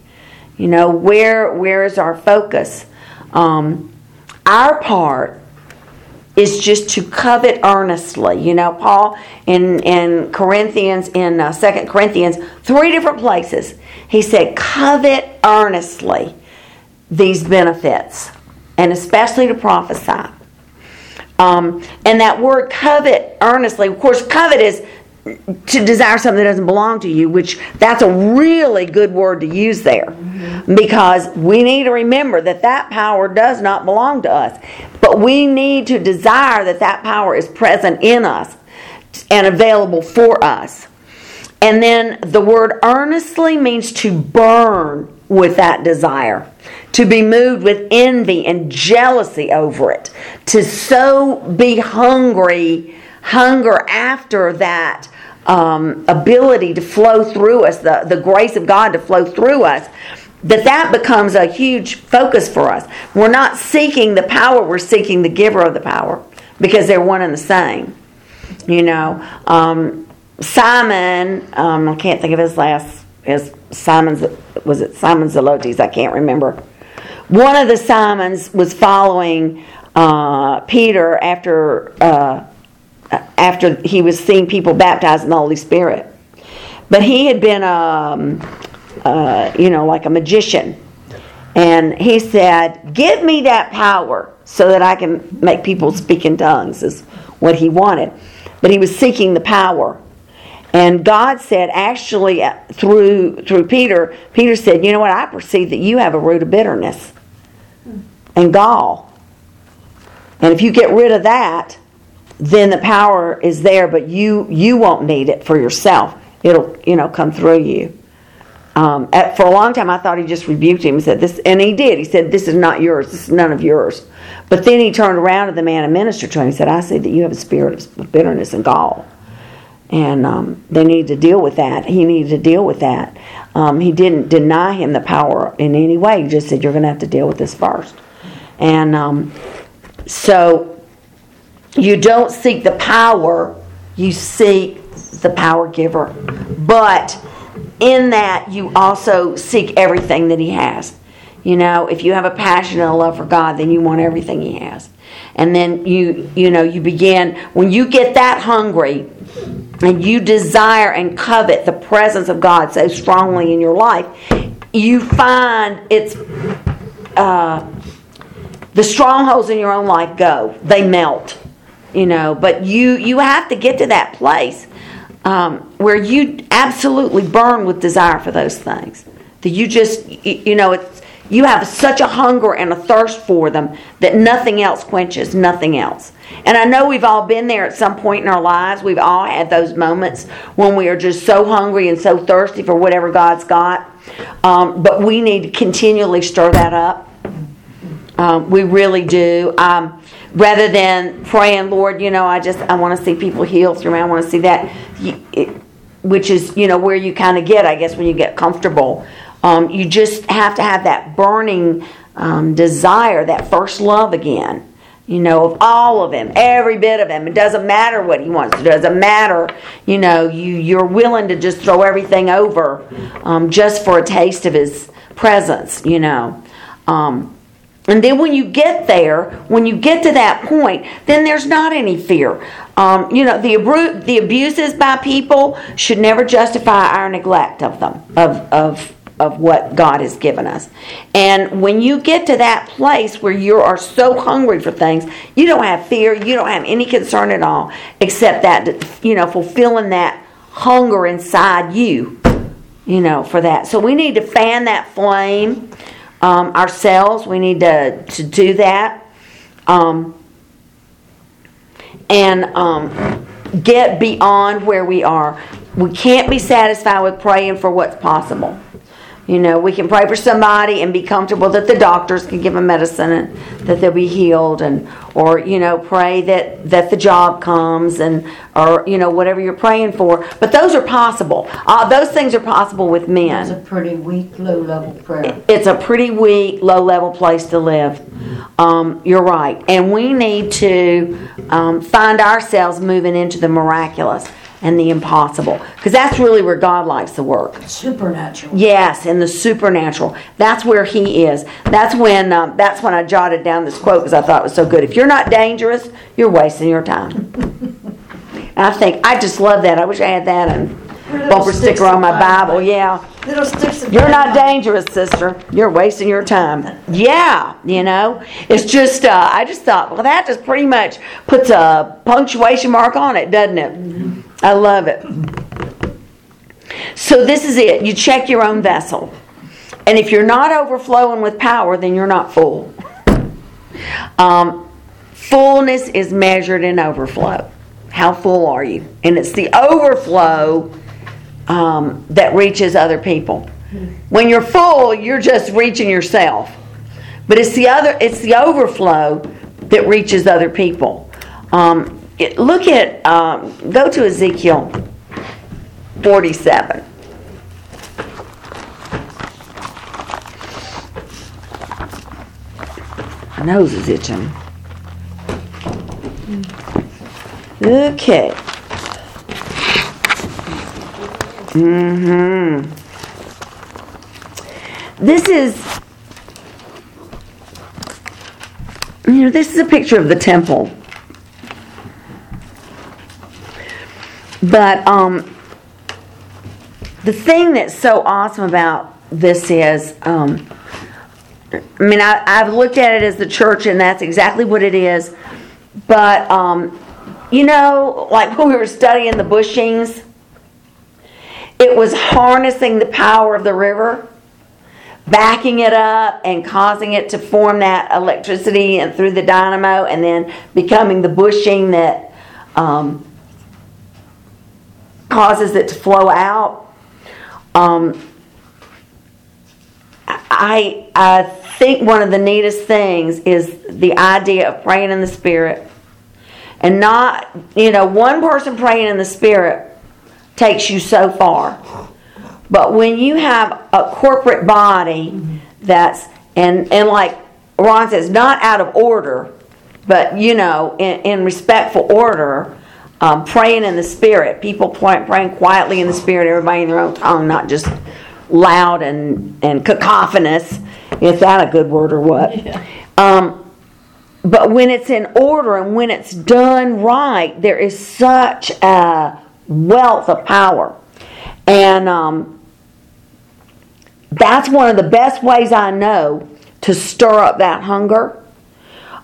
You know, where where is our focus? Um, our part is just to covet earnestly. You know, Paul in in Corinthians in uh, Second Corinthians, three different places, he said, "Covet earnestly these benefits, and especially to prophesy." Um, and that word covet earnestly, of course, covet is to desire something that doesn't belong to you, which that's a really good word to use there mm-hmm. because we need to remember that that power does not belong to us. But we need to desire that that power is present in us and available for us. And then the word earnestly means to burn with that desire, to be moved with envy and jealousy over it, to so be hungry, hunger after that um, ability to flow through us, the, the grace of God to flow through us, that that becomes a huge focus for us. We're not seeking the power, we're seeking the giver of the power because they're one and the same. You know, um, Simon, um, I can't think of his last, his Simon's, was it Simon Zelotes? I can't remember. One of the Simons was following uh, Peter after uh, after he was seeing people baptized in the Holy Spirit. But he had been, um, uh, you know, like a magician. And he said, Give me that power so that I can make people speak in tongues, is what he wanted. But he was seeking the power. And God said, actually, uh, through through Peter, Peter said, "You know what? I perceive that you have a root of bitterness and gall, and if you get rid of that, then the power is there, but you you won't need it for yourself. It'll you know come through you." Um, at, for a long time, I thought he just rebuked him and said this, and he did. He said, "This is not yours. This is none of yours." But then he turned around to the man and ministered to him. He said, "I see that you have a spirit of bitterness and gall." and um, they needed to deal with that. He needed to deal with that. Um, he didn't deny him the power in any way. He just said, "You're going to have to deal with this first. And um, so you don't seek the power; you seek the power giver. But in that, you also seek everything that He has. You know, if you have a passion and a love for God, then you want everything He has. And then you, you know, you begin when you get that hungry and you desire and covet the presence of God so strongly in your life, you find it's uh, the strongholds in your own life go. They melt, you know. But you you have to get to that place um, where you absolutely burn with desire for those things. That you just you know it's you have such a hunger and a thirst for them that nothing else quenches, nothing else. And I know we've all been there at some point in our lives. We've all had those moments when we are just so hungry and so thirsty for whatever God's got. Um, but we need to continually stir that up. Um, we really do. Um, rather than praying, Lord, you know, I just I want to see people healed through me. I want to see that, which is you know where you kind of get, I guess, when you get comfortable. Um, you just have to have that burning um, desire, that first love again. You know, of all of him, every bit of him. It doesn't matter what he wants. It doesn't matter. You know, you you're willing to just throw everything over, um, just for a taste of his presence. You know. Um, and then when you get there, when you get to that point, then there's not any fear. Um, you know, the, abru- the abuses by people should never justify our neglect of them, of, of of what God has given us. And when you get to that place where you are so hungry for things, you don't have fear, you don't have any concern at all, except that, you know, fulfilling that hunger inside you, you know, for that. So we need to fan that flame um, ourselves. We need to, to do that. Um, and um, get beyond where we are. We can't be satisfied with praying for what's possible You know, we can pray for somebody and be comfortable that the doctors can give them medicine and that they'll be healed, and or you know, pray that that the job comes and or you know whatever you're praying for. But those are possible. Uh, those things are possible with men. It's a pretty weak, low-level prayer. It's a pretty weak, low-level place to live. Um, you're right, and we need to um, find ourselves moving into the miraculous and the impossible because that's really where God likes to work. Supernatural. Yes, in the supernatural. That's where he is. That's when. Um, that's when I jotted down this quote because I thought it was so good. If you're not dangerous, you're wasting your time. and I think I just love that. I wish I had that and bumper sticker on my. Bible. Yeah, Little sticks of you're not dangerous, sister. You're wasting your time. Yeah, you know. It's just. Uh, I just thought, well, that just pretty much puts a punctuation mark on it, doesn't it? I love it. So this is it. You check your own vessel. And if you're not overflowing with power, then you're not full. Um, fullness is measured in overflow. How full are you? And it's the overflow um, that reaches other people. When you're full, you're just reaching yourself. But it's the other. It's the overflow that reaches other people. Um, it, look at. Um, go to Ezekiel 47. My nose is itching. Okay. Mm-hmm. This is, you know, this is a picture of the temple. But um, the thing that's so awesome about this is, um, I mean, I, I've looked at it as the church, and that's exactly what it is. But um, you know, like when we were studying the bushings, it was harnessing the power of the river, backing it up, and causing it to form that electricity and through the dynamo, and then becoming the bushing that um, causes it to flow out. Um, I I think one of the neatest things is the idea of praying in the spirit, and not you know one person praying in the spirit takes you so far, but when you have a corporate body that's and and like Ron says, not out of order, but you know in, in respectful order. Um, praying in the spirit, people pray, praying quietly in the spirit, everybody in their own tongue, not just loud and, and cacophonous. Is that a good word or what? Um, but when it's in order and when it's done right, there is such a wealth of power. And um, that's one of the best ways I know to stir up that hunger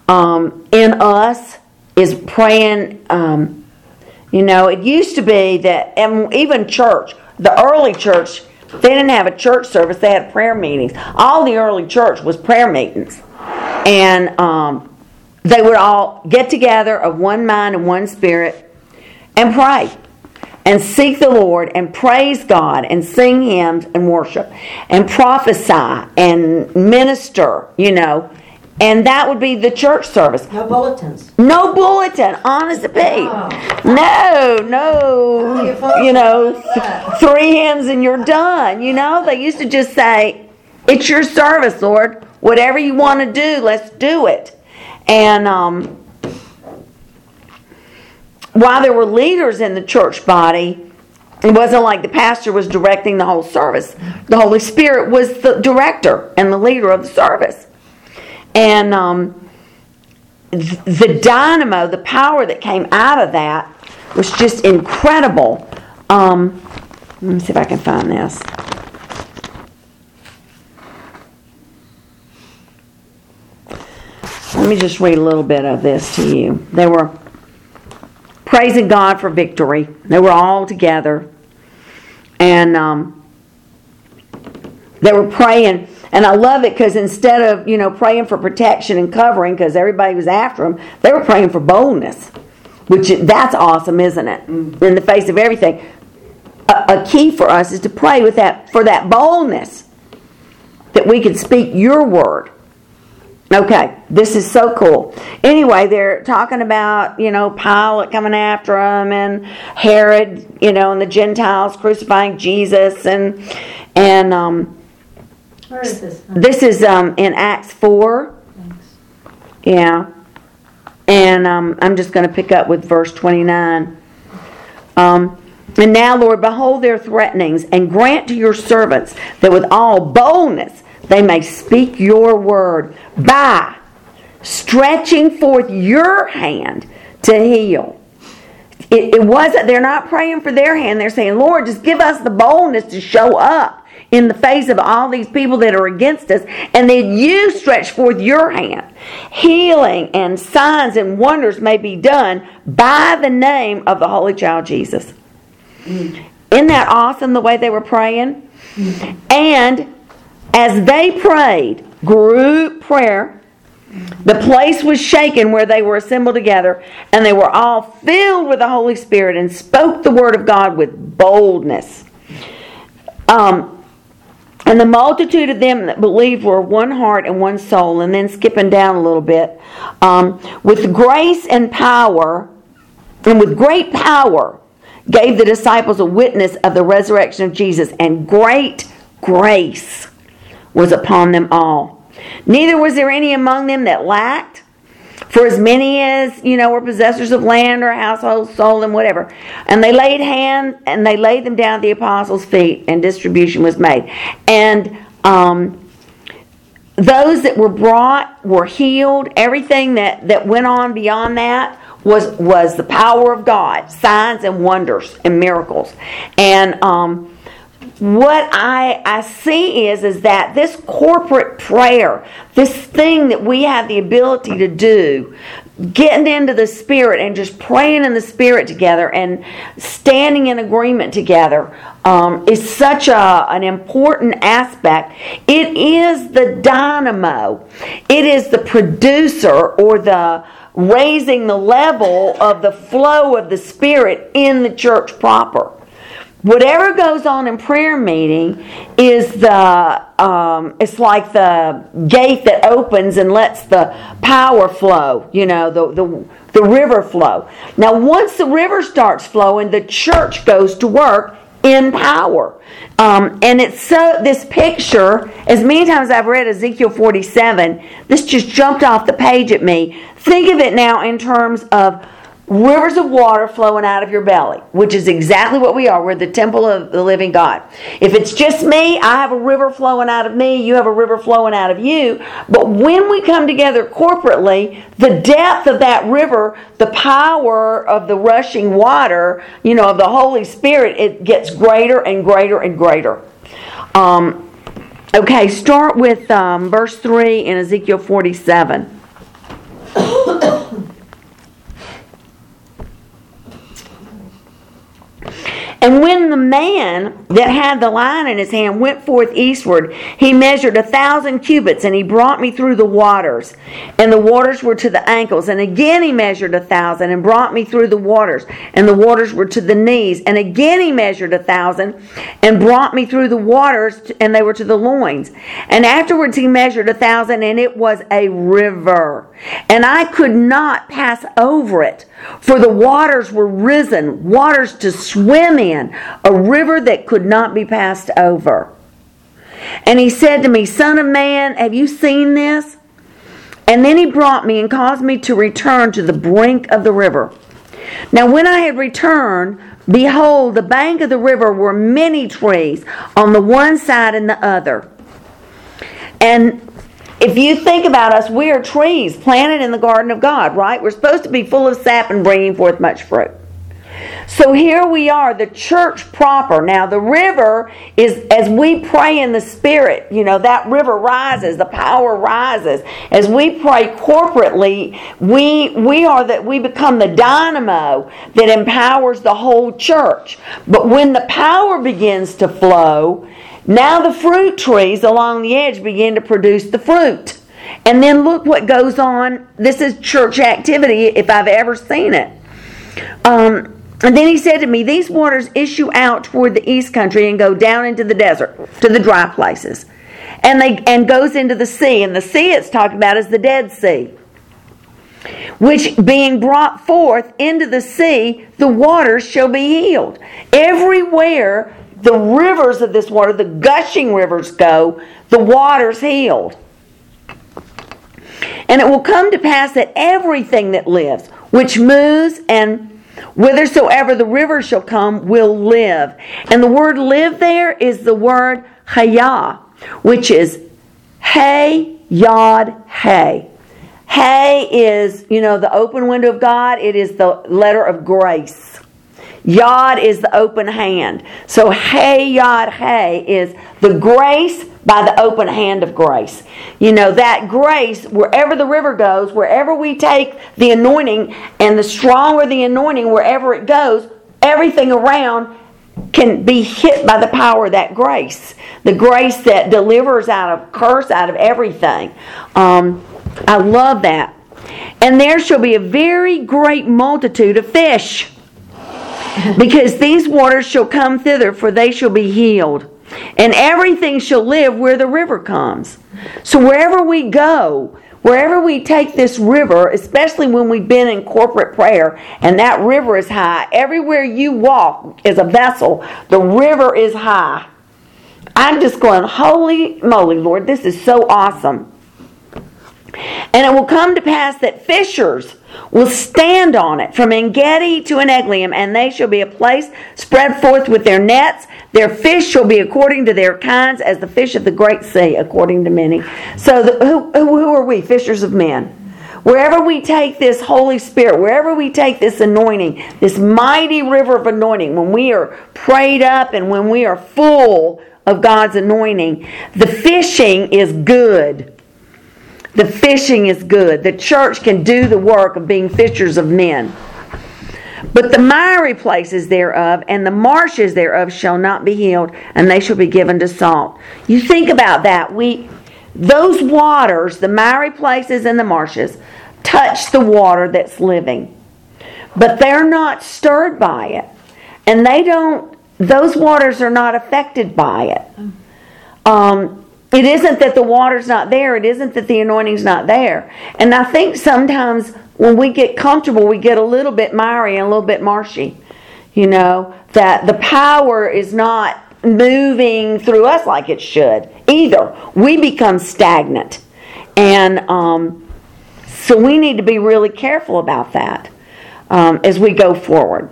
um, in us is praying. Um, you know, it used to be that, and even church, the early church, they didn't have a church service, they had prayer meetings. All the early church was prayer meetings. And um, they would all get together of one mind and one spirit and pray and seek the Lord and praise God and sing hymns and worship and prophesy and minister, you know. And that would be the church service. No bulletins. No bulletin, honest to be. No, no, you know, know three hymns and you're done. You know, they used to just say, "It's your service, Lord. Whatever you want to do, let's do it." And um, while there were leaders in the church body, it wasn't like the pastor was directing the whole service. The Holy Spirit was the director and the leader of the service. And um, the dynamo, the power that came out of that was just incredible. Um, let me see if I can find this. Let me just read a little bit of this to you. They were praising God for victory. They were all together. And um, they were praying. And I love it because instead of, you know, praying for protection and covering because everybody was after them, they were praying for boldness. Which, that's awesome, isn't it? In the face of everything. A, a key for us is to pray with that, for that boldness. that we can speak your word. Okay, this is so cool. Anyway, they're talking about, you know, Pilate coming after him and Herod, you know, and the Gentiles crucifying Jesus and and um Where is this? this is um in Acts 4. Thanks. Yeah. And um, I'm just going to pick up with verse 29. Um, and now, Lord, behold their threatenings, and grant to your servants that with all boldness they may speak your word by stretching forth your hand to heal. It, it wasn't, they're not praying for their hand. They're saying, Lord, just give us the boldness to show up in the face of all these people that are against us, and then you stretch forth your hand. Healing and signs and wonders may be done by the name of the Holy Child Jesus. Isn't that awesome the way they were praying? And as they prayed, group prayer, the place was shaken where they were assembled together, and they were all filled with the Holy Spirit and spoke the word of God with boldness. Um, and the multitude of them that believed were one heart and one soul. And then skipping down a little bit, um, with grace and power, and with great power, gave the disciples a witness of the resurrection of Jesus, and great grace was upon them all. Neither was there any among them that lacked. For as many as you know were possessors of land or household, sold and whatever, and they laid hand and they laid them down at the apostles' feet, and distribution was made. And um, those that were brought were healed. Everything that that went on beyond that was was the power of God, signs and wonders and miracles, and. Um, what I, I see is is that this corporate prayer, this thing that we have the ability to do, getting into the spirit and just praying in the spirit together and standing in agreement together um, is such a, an important aspect. It is the dynamo. It is the producer or the raising the level of the flow of the spirit in the church proper whatever goes on in prayer meeting is the um, it's like the gate that opens and lets the power flow you know the, the the river flow. Now once the river starts flowing the church goes to work in power. Um, and it's so this picture as many times i've read ezekiel 47 this just jumped off the page at me. Think of it now in terms of rivers of water flowing out of your belly, which is exactly what we are. We're the temple of the living God. If it's just me, I have a river flowing out of me, you have a river flowing out of you. But when we come together corporately, the depth of that river, the power of the rushing water, you know, of the Holy Spirit, it gets greater and greater and greater. Um, okay, start with um, verse 3 in Ezekiel 47. And when the man that had the line in his hand went forth eastward, he measured a thousand cubits, and he brought me through the waters. And the waters were to the ankles. And again he measured a thousand, and brought me through the waters. And the waters were to the knees. And again he measured a thousand, and brought me through the waters, and they were to the loins. And afterwards he measured a thousand, and it was a river. And I could not pass over it, for the waters were risen, waters to swim in, a river that could not be passed over. And he said to me, Son of man, have you seen this? And then he brought me and caused me to return to the brink of the river. Now, when I had returned, behold, the bank of the river were many trees on the one side and the other. And if you think about us, we are trees planted in the garden of God, right? We're supposed to be full of sap and bringing forth much fruit. So here we are, the church proper. Now, the river is, as we pray in the Spirit, you know, that river rises, the power rises. As we pray corporately, we, we are that we become the dynamo that empowers the whole church. But when the power begins to flow, now the fruit trees along the edge begin to produce the fruit. And then look what goes on. This is church activity if I've ever seen it. Um, and then he said to me, These waters issue out toward the east country and go down into the desert, to the dry places. and they and goes into the sea. And the sea it's talked about is the Dead Sea. Which being brought forth into the sea, the waters shall be healed. Everywhere the rivers of this water, the gushing rivers go, the waters healed. And it will come to pass that everything that lives, which moves and whithersoever the river shall come, will live. And the word live there is the word hayah, which is hey, yod, hey. Hey is, you know, the open window of God. It is the letter of grace. Yod is the open hand. So hey, yod, hey is the grace by the open hand of grace. You know, that grace, wherever the river goes, wherever we take the anointing, and the stronger the anointing, wherever it goes, everything around can be hit by the power of that grace. The grace that delivers out of curse, out of everything. Um, I love that. And there shall be a very great multitude of fish, because these waters shall come thither, for they shall be healed and everything shall live where the river comes. So wherever we go, wherever we take this river, especially when we've been in corporate prayer and that river is high, everywhere you walk is a vessel, the river is high. I'm just going, holy moly, Lord, this is so awesome. And it will come to pass that fishers will stand on it from Engedi to Eneglaim, and they shall be a place spread forth with their nets. Their fish shall be according to their kinds, as the fish of the great sea, according to many. So, the, who, who are we? Fishers of men. Wherever we take this Holy Spirit, wherever we take this anointing, this mighty river of anointing, when we are prayed up and when we are full of God's anointing, the fishing is good. The fishing is good. The church can do the work of being fishers of men. But the miry places thereof and the marshes thereof shall not be healed, and they shall be given to salt. You think about that. We those waters, the miry places and the marshes, touch the water that's living. But they're not stirred by it. And they don't those waters are not affected by it. Um, it isn't that the water's not there, it isn't that the anointing's not there. And I think sometimes when we get comfortable, we get a little bit miry and a little bit marshy. You know, that the power is not moving through us like it should either. We become stagnant. And um, so we need to be really careful about that um, as we go forward.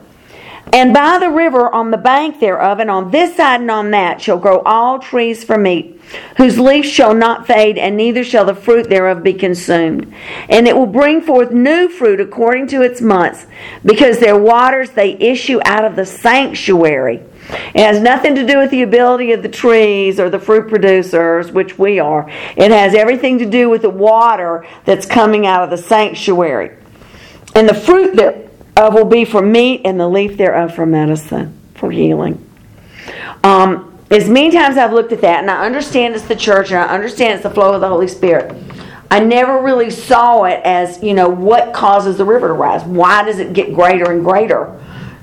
And by the river on the bank thereof, and on this side and on that, shall grow all trees for meat, whose leaves shall not fade, and neither shall the fruit thereof be consumed. And it will bring forth new fruit according to its months, because their waters they issue out of the sanctuary. It has nothing to do with the ability of the trees or the fruit producers, which we are. It has everything to do with the water that's coming out of the sanctuary. And the fruit that uh, will be for meat, and the leaf thereof for medicine, for healing. Um, as many times I've looked at that, and I understand it's the church, and I understand it's the flow of the Holy Spirit. I never really saw it as, you know, what causes the river to rise? Why does it get greater and greater?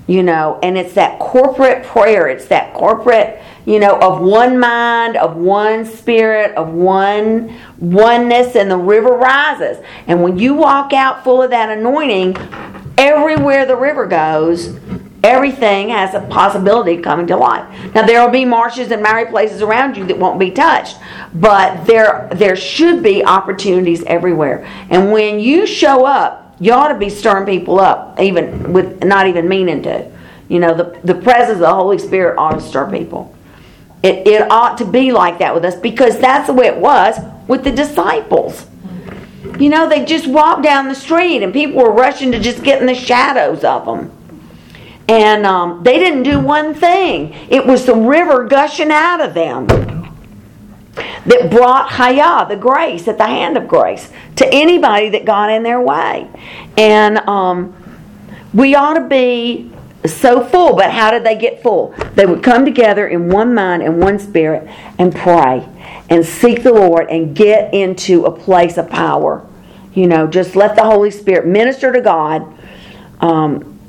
You know, and it's that corporate prayer. It's that corporate, you know, of one mind, of one spirit, of one oneness, and the river rises. And when you walk out full of that anointing, everywhere the river goes, everything has a possibility of coming to life. Now there will be marshes and miry places around you that won't be touched, but there there should be opportunities everywhere. And when you show up, you ought to be stirring people up, even with not even meaning to. You know, the, the presence of the Holy Spirit ought to stir people. It, it ought to be like that with us because that's the way it was with the disciples. You know, they just walked down the street and people were rushing to just get in the shadows of them. And um, they didn't do one thing. It was the river gushing out of them that brought Hayah, the grace, at the hand of grace, to anybody that got in their way. And um, we ought to be so full, but how did they get full? They would come together in one mind and one spirit and pray and seek the Lord and get into a place of power. You know, just let the Holy Spirit minister to God um,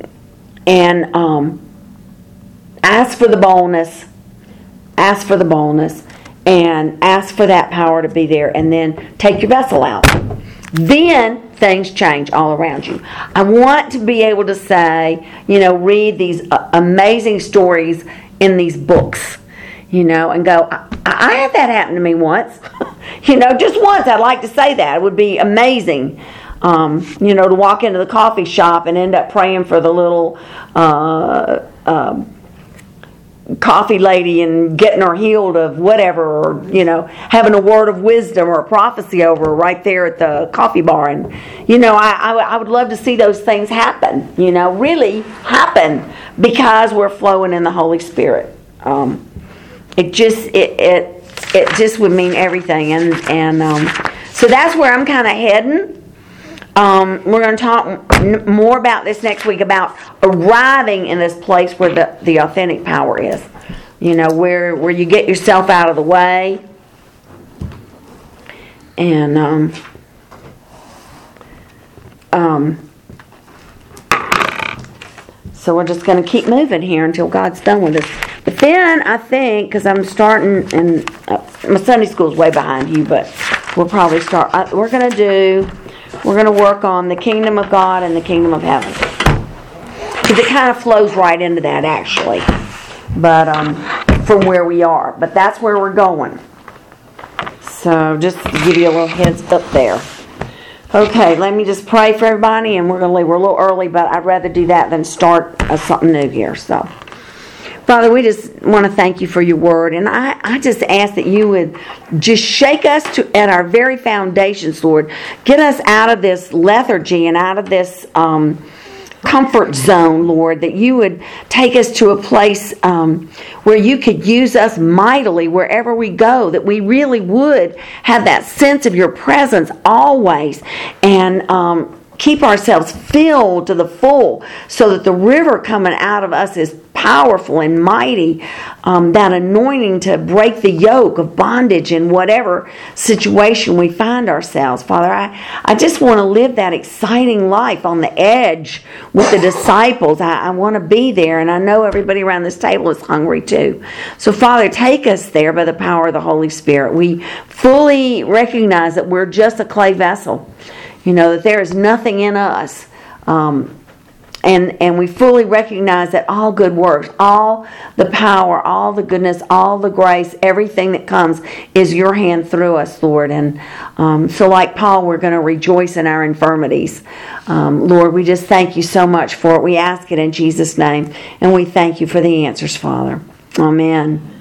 and um, ask for the boldness. Ask for the boldness. and ask for that power to be there and then take your vessel out. Then things change all around you. I want to be able to say, you know, read these uh, amazing stories in these books, you know, and go, I, I had that happen to me once. you know, just once. I'd like to say that. It would be amazing. Um, you know, to walk into the coffee shop and end up praying for the little uh, um, coffee lady and getting her healed of whatever, or you know, having a word of wisdom or a prophecy over right there at the coffee bar. And you know, I, I, I would love to see those things happen. You know, really happen because we're flowing in the Holy Spirit. Um, it just it it it just would mean everything, and and um, so that's where I'm kind of heading. Um, we're going to talk m- more about this next week about arriving in this place where the, the authentic power is. You know, where where you get yourself out of the way. And um, um, so we're just going to keep moving here until God's done with us. Then I think, because I'm starting, and uh, my Sunday school's way behind you, but we'll probably start. Uh, we're going to do, we're going to work on the kingdom of God and the kingdom of heaven. Because it kind of flows right into that, actually. But um, from where we are. But that's where we're going. So just to give you a little heads up there. Okay, let me just pray for everybody, and we're going to leave. We're a little early, but I'd rather do that than start uh, something new here. So, Father, we just want to thank you for your word, and I, I just ask that you would just shake us to at our very foundations, Lord. Get us out of this lethargy and out of this. Um, comfort zone, Lord, that you would take us to a place um, where you could use us mightily wherever we go, that we really would have that sense of your presence always and um, keep ourselves filled to the full so that the river coming out of us is powerful and mighty. Um, that anointing to break the yoke of bondage in whatever situation we find ourselves. Father, I, I just want to live that exciting life on the edge with the disciples. I, I want to be there, and I know everybody around this table is hungry too. So, Father, take us there by the power of the Holy Spirit. We fully recognize that we're just a clay vessel. You know, that there is nothing in us. Um, and, and we fully recognize that all good works, all the power, all the goodness, all the grace, everything that comes is your hand through us, Lord. And um, so, like Paul, we're going to rejoice in our infirmities. Um, Lord, we just thank you so much for it. We ask it in Jesus' name, and we thank you for the answers, Father. Amen.